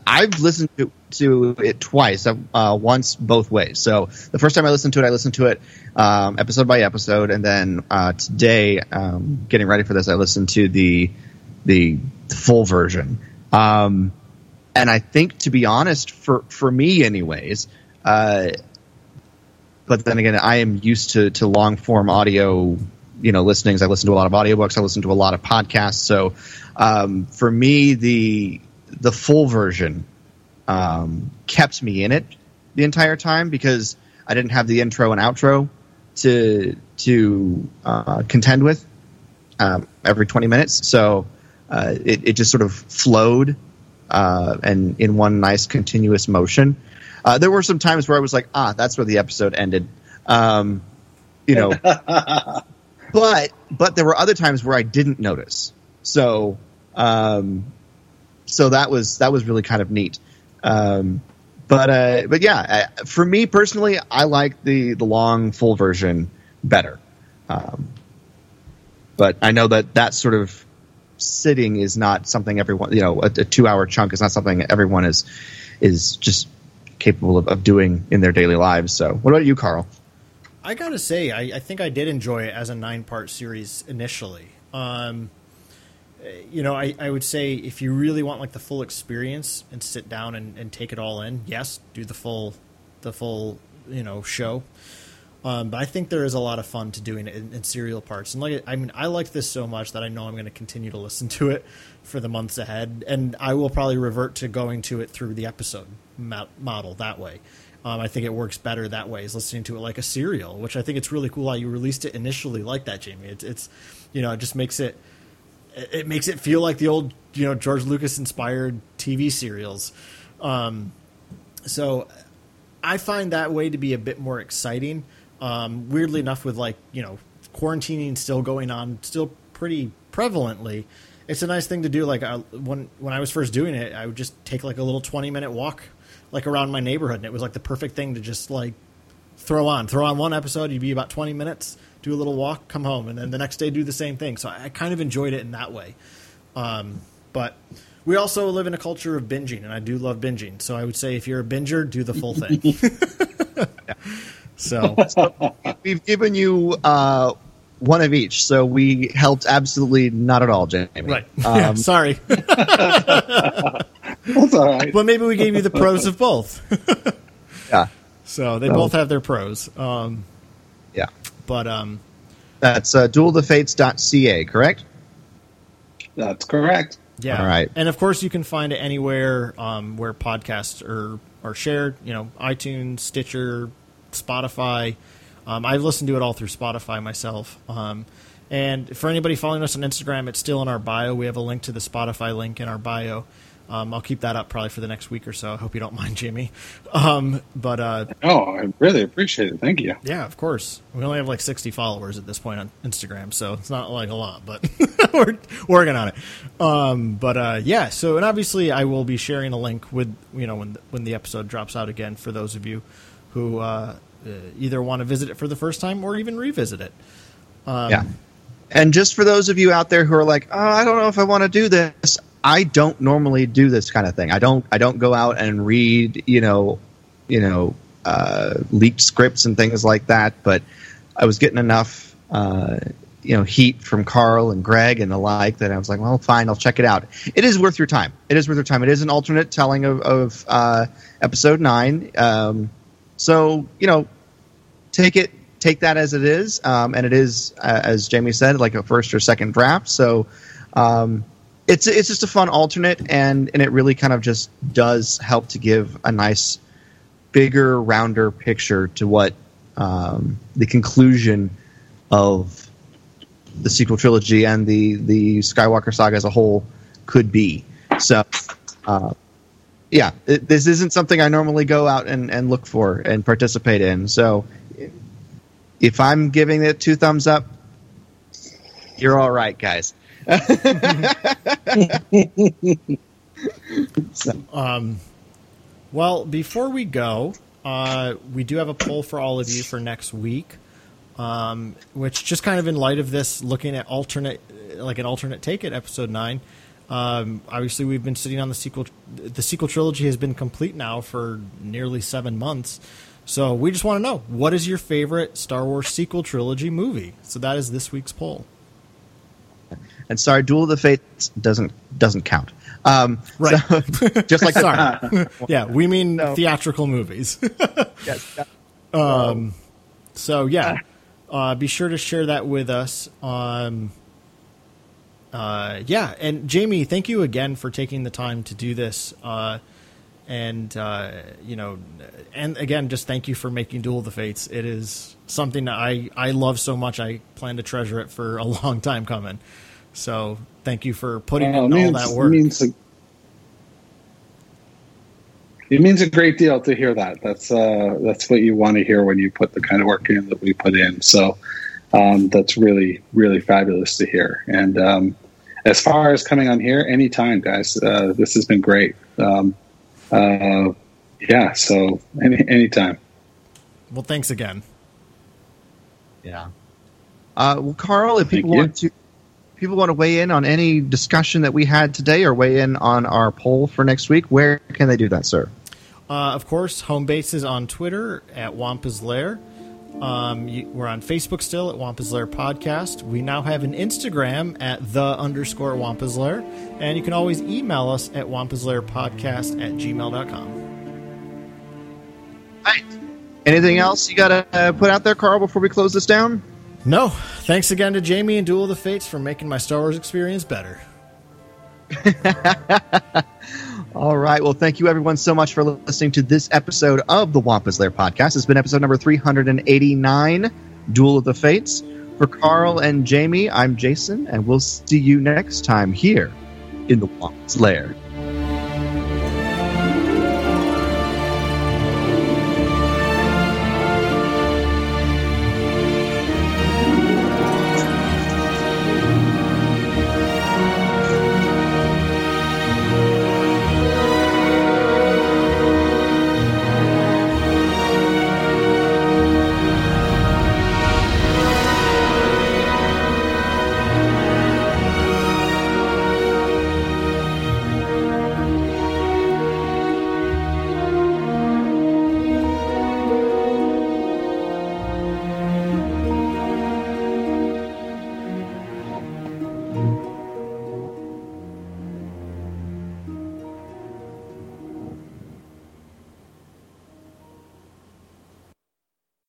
I've listened to, to it twice. Uh, once both ways. So the first time I listened to it, I listened to it um, episode by episode, and then uh, today, um, getting ready for this, I listened to the the full version. Um, and I think, to be honest, for for me, anyways. Uh, but then again, I am used to to long form audio you know listenings. I listen to a lot of audiobooks. I listen to a lot of podcasts. So um, for me, the the full version um, kept me in it the entire time because I didn't have the intro and outro to to uh, contend with um, every 20 minutes. So uh, it, it just sort of flowed uh, and in one nice continuous motion. Uh, there were some times where I was like, ah, that's where the episode ended. Um, you know, [laughs] but but there were other times where I didn't notice. So um, so that was that was really kind of neat. Um, but uh, but yeah, I, for me personally, I like the the long full version better. Um, but I know that that sort of sitting is not something everyone you know a, a two hour chunk is not something everyone is is just capable of, of doing in their daily lives. So what about you, Carl? I gotta say, I, I think I did enjoy it as a nine part series initially. Um, you know, I, I would say if you really want like the full experience and sit down and, and take it all in, yes, do the full the full you know show. Um, but I think there is a lot of fun to doing it in, in serial parts, and like I mean, I like this so much that I know I'm going to continue to listen to it for the months ahead, and I will probably revert to going to it through the episode model that way. Um, I think it works better that way, is listening to it like a serial, which I think it's really cool how you released it initially like that, Jamie. It's, it's you know, it just makes it it makes it feel like the old you know George Lucas inspired TV serials. Um, so I find that way to be a bit more exciting. Um, weirdly enough, with like you know quarantining still going on, still pretty prevalently, it's a nice thing to do. Like I, when when I was first doing it, I would just take like a little twenty minute walk, like around my neighborhood, and it was like the perfect thing to just like throw on. Throw on one episode, you'd be about twenty minutes, do a little walk, come home, and then the next day do the same thing. So I, I kind of enjoyed it in that way. Um, but we also live in a culture of binging, and I do love binging. So I would say if you're a binger, do the full thing. [laughs] [laughs] so. so. [laughs] we've given you uh, one of each, so we helped absolutely not at all, Jamie. Right. Um, yeah, sorry. That's all right. But maybe we gave you the pros of both. [laughs] yeah. [laughs] So they so. both have their pros. Um, yeah. But um, that's uh, duelthefates.ca, correct? That's correct. Yeah. All right. And of course, you can find it anywhere um, where podcasts are are shared. You know, iTunes, Stitcher, Spotify. Um, I've listened to it all through Spotify myself. Um, and for anybody following us on Instagram, it's still in our bio. We have a link to the Spotify link in our bio. Um, I'll keep that up probably for the next week or so. I hope you don't mind, Jimmy. [laughs] Um, but uh, oh, I really appreciate it. Thank you. Yeah, of course. We only have like 60 followers at this point on Instagram, so it's not like a lot, but [laughs] we're working on it. Um, but uh, yeah, so and obviously I will be sharing a link with you know when the, when the episode drops out again for those of you who uh, uh either want to visit it for the first time or even revisit it. Um, yeah. And just for those of you out there who are like, oh, I don't know if I want to do this, I don't normally do this kind of thing. I don't I don't go out and read you know you know uh, leaked scripts and things like that. But I was getting enough uh, you know heat from Carl and Greg and the like that I was like, well, fine, I'll check it out. It is worth your time. It is worth your time. It is an alternate telling of, of uh, episode nine. Um, so you know, take it take that as it is, um, and it is uh, as Jamie said, like a first or second draft. So. Um, it's it's just a fun alternate, and and it really kind of just does help to give a nice, bigger, rounder picture to what um, the conclusion of the sequel trilogy and the the Skywalker saga as a whole could be. So, uh, yeah, it, this isn't something I normally go out and, and look for and participate in. So, if I'm giving it two thumbs up, you're all right, guys. [laughs] um, well, before we go, uh, we do have a poll for all of you for next week, um, which just kind of in light of this, looking at alternate, like an alternate take at episode nine. Um, obviously, we've been sitting on the sequel. The sequel trilogy has been complete now for nearly seven months. So we just want to know what is your favorite Star Wars sequel trilogy movie. So that is this week's poll. And sorry, Duel of the Fates doesn't doesn't count. Um, right. So, [laughs] just like [laughs] sorry. [laughs] yeah, we mean no. theatrical movies. yes. Um, so yeah, uh, be sure to share that with us. Um, uh, yeah, and Jamie, thank you again for taking the time to do this. Uh, and uh, you know, and again, just thank you for making Duel of the Fates. It is something that I I love so much. I plan to treasure it for a long time coming. So thank you for putting in means, all that work. It means, a, it means a great deal to hear that. That's uh, that's what you want to hear when you put the kind of work in that we put in. So um, that's really really fabulous to hear. And um, as far as coming on here, anytime, guys. Uh, this has been great. Um, uh, yeah. So any anytime. Well, thanks again. Yeah. Uh, well, Carl, if people want to people want to weigh in on any discussion that we had today or weigh in on our poll for next week, where can they do that, sir? Uh, of course, home base is on Twitter at Wampa's Lair. Um, you, we're on Facebook still at Wampa's Lair Podcast. We now have an Instagram at the underscore Wampa's Lair. And you can always email us at Wampa's Lair Podcast at gmail.com. Right. Anything else you got to uh, put out there, Carl, before we close this down? No. Thanks again to Jamie and Duel of the Fates for making my Star Wars experience better. [laughs] All right. Well, thank you everyone so much for listening to this episode of the Wampa's Lair podcast. It's been episode number 389, Duel of the Fates. For Carl and Jamie, I'm Jason, and we'll see you next time here in the Wampa's Lair.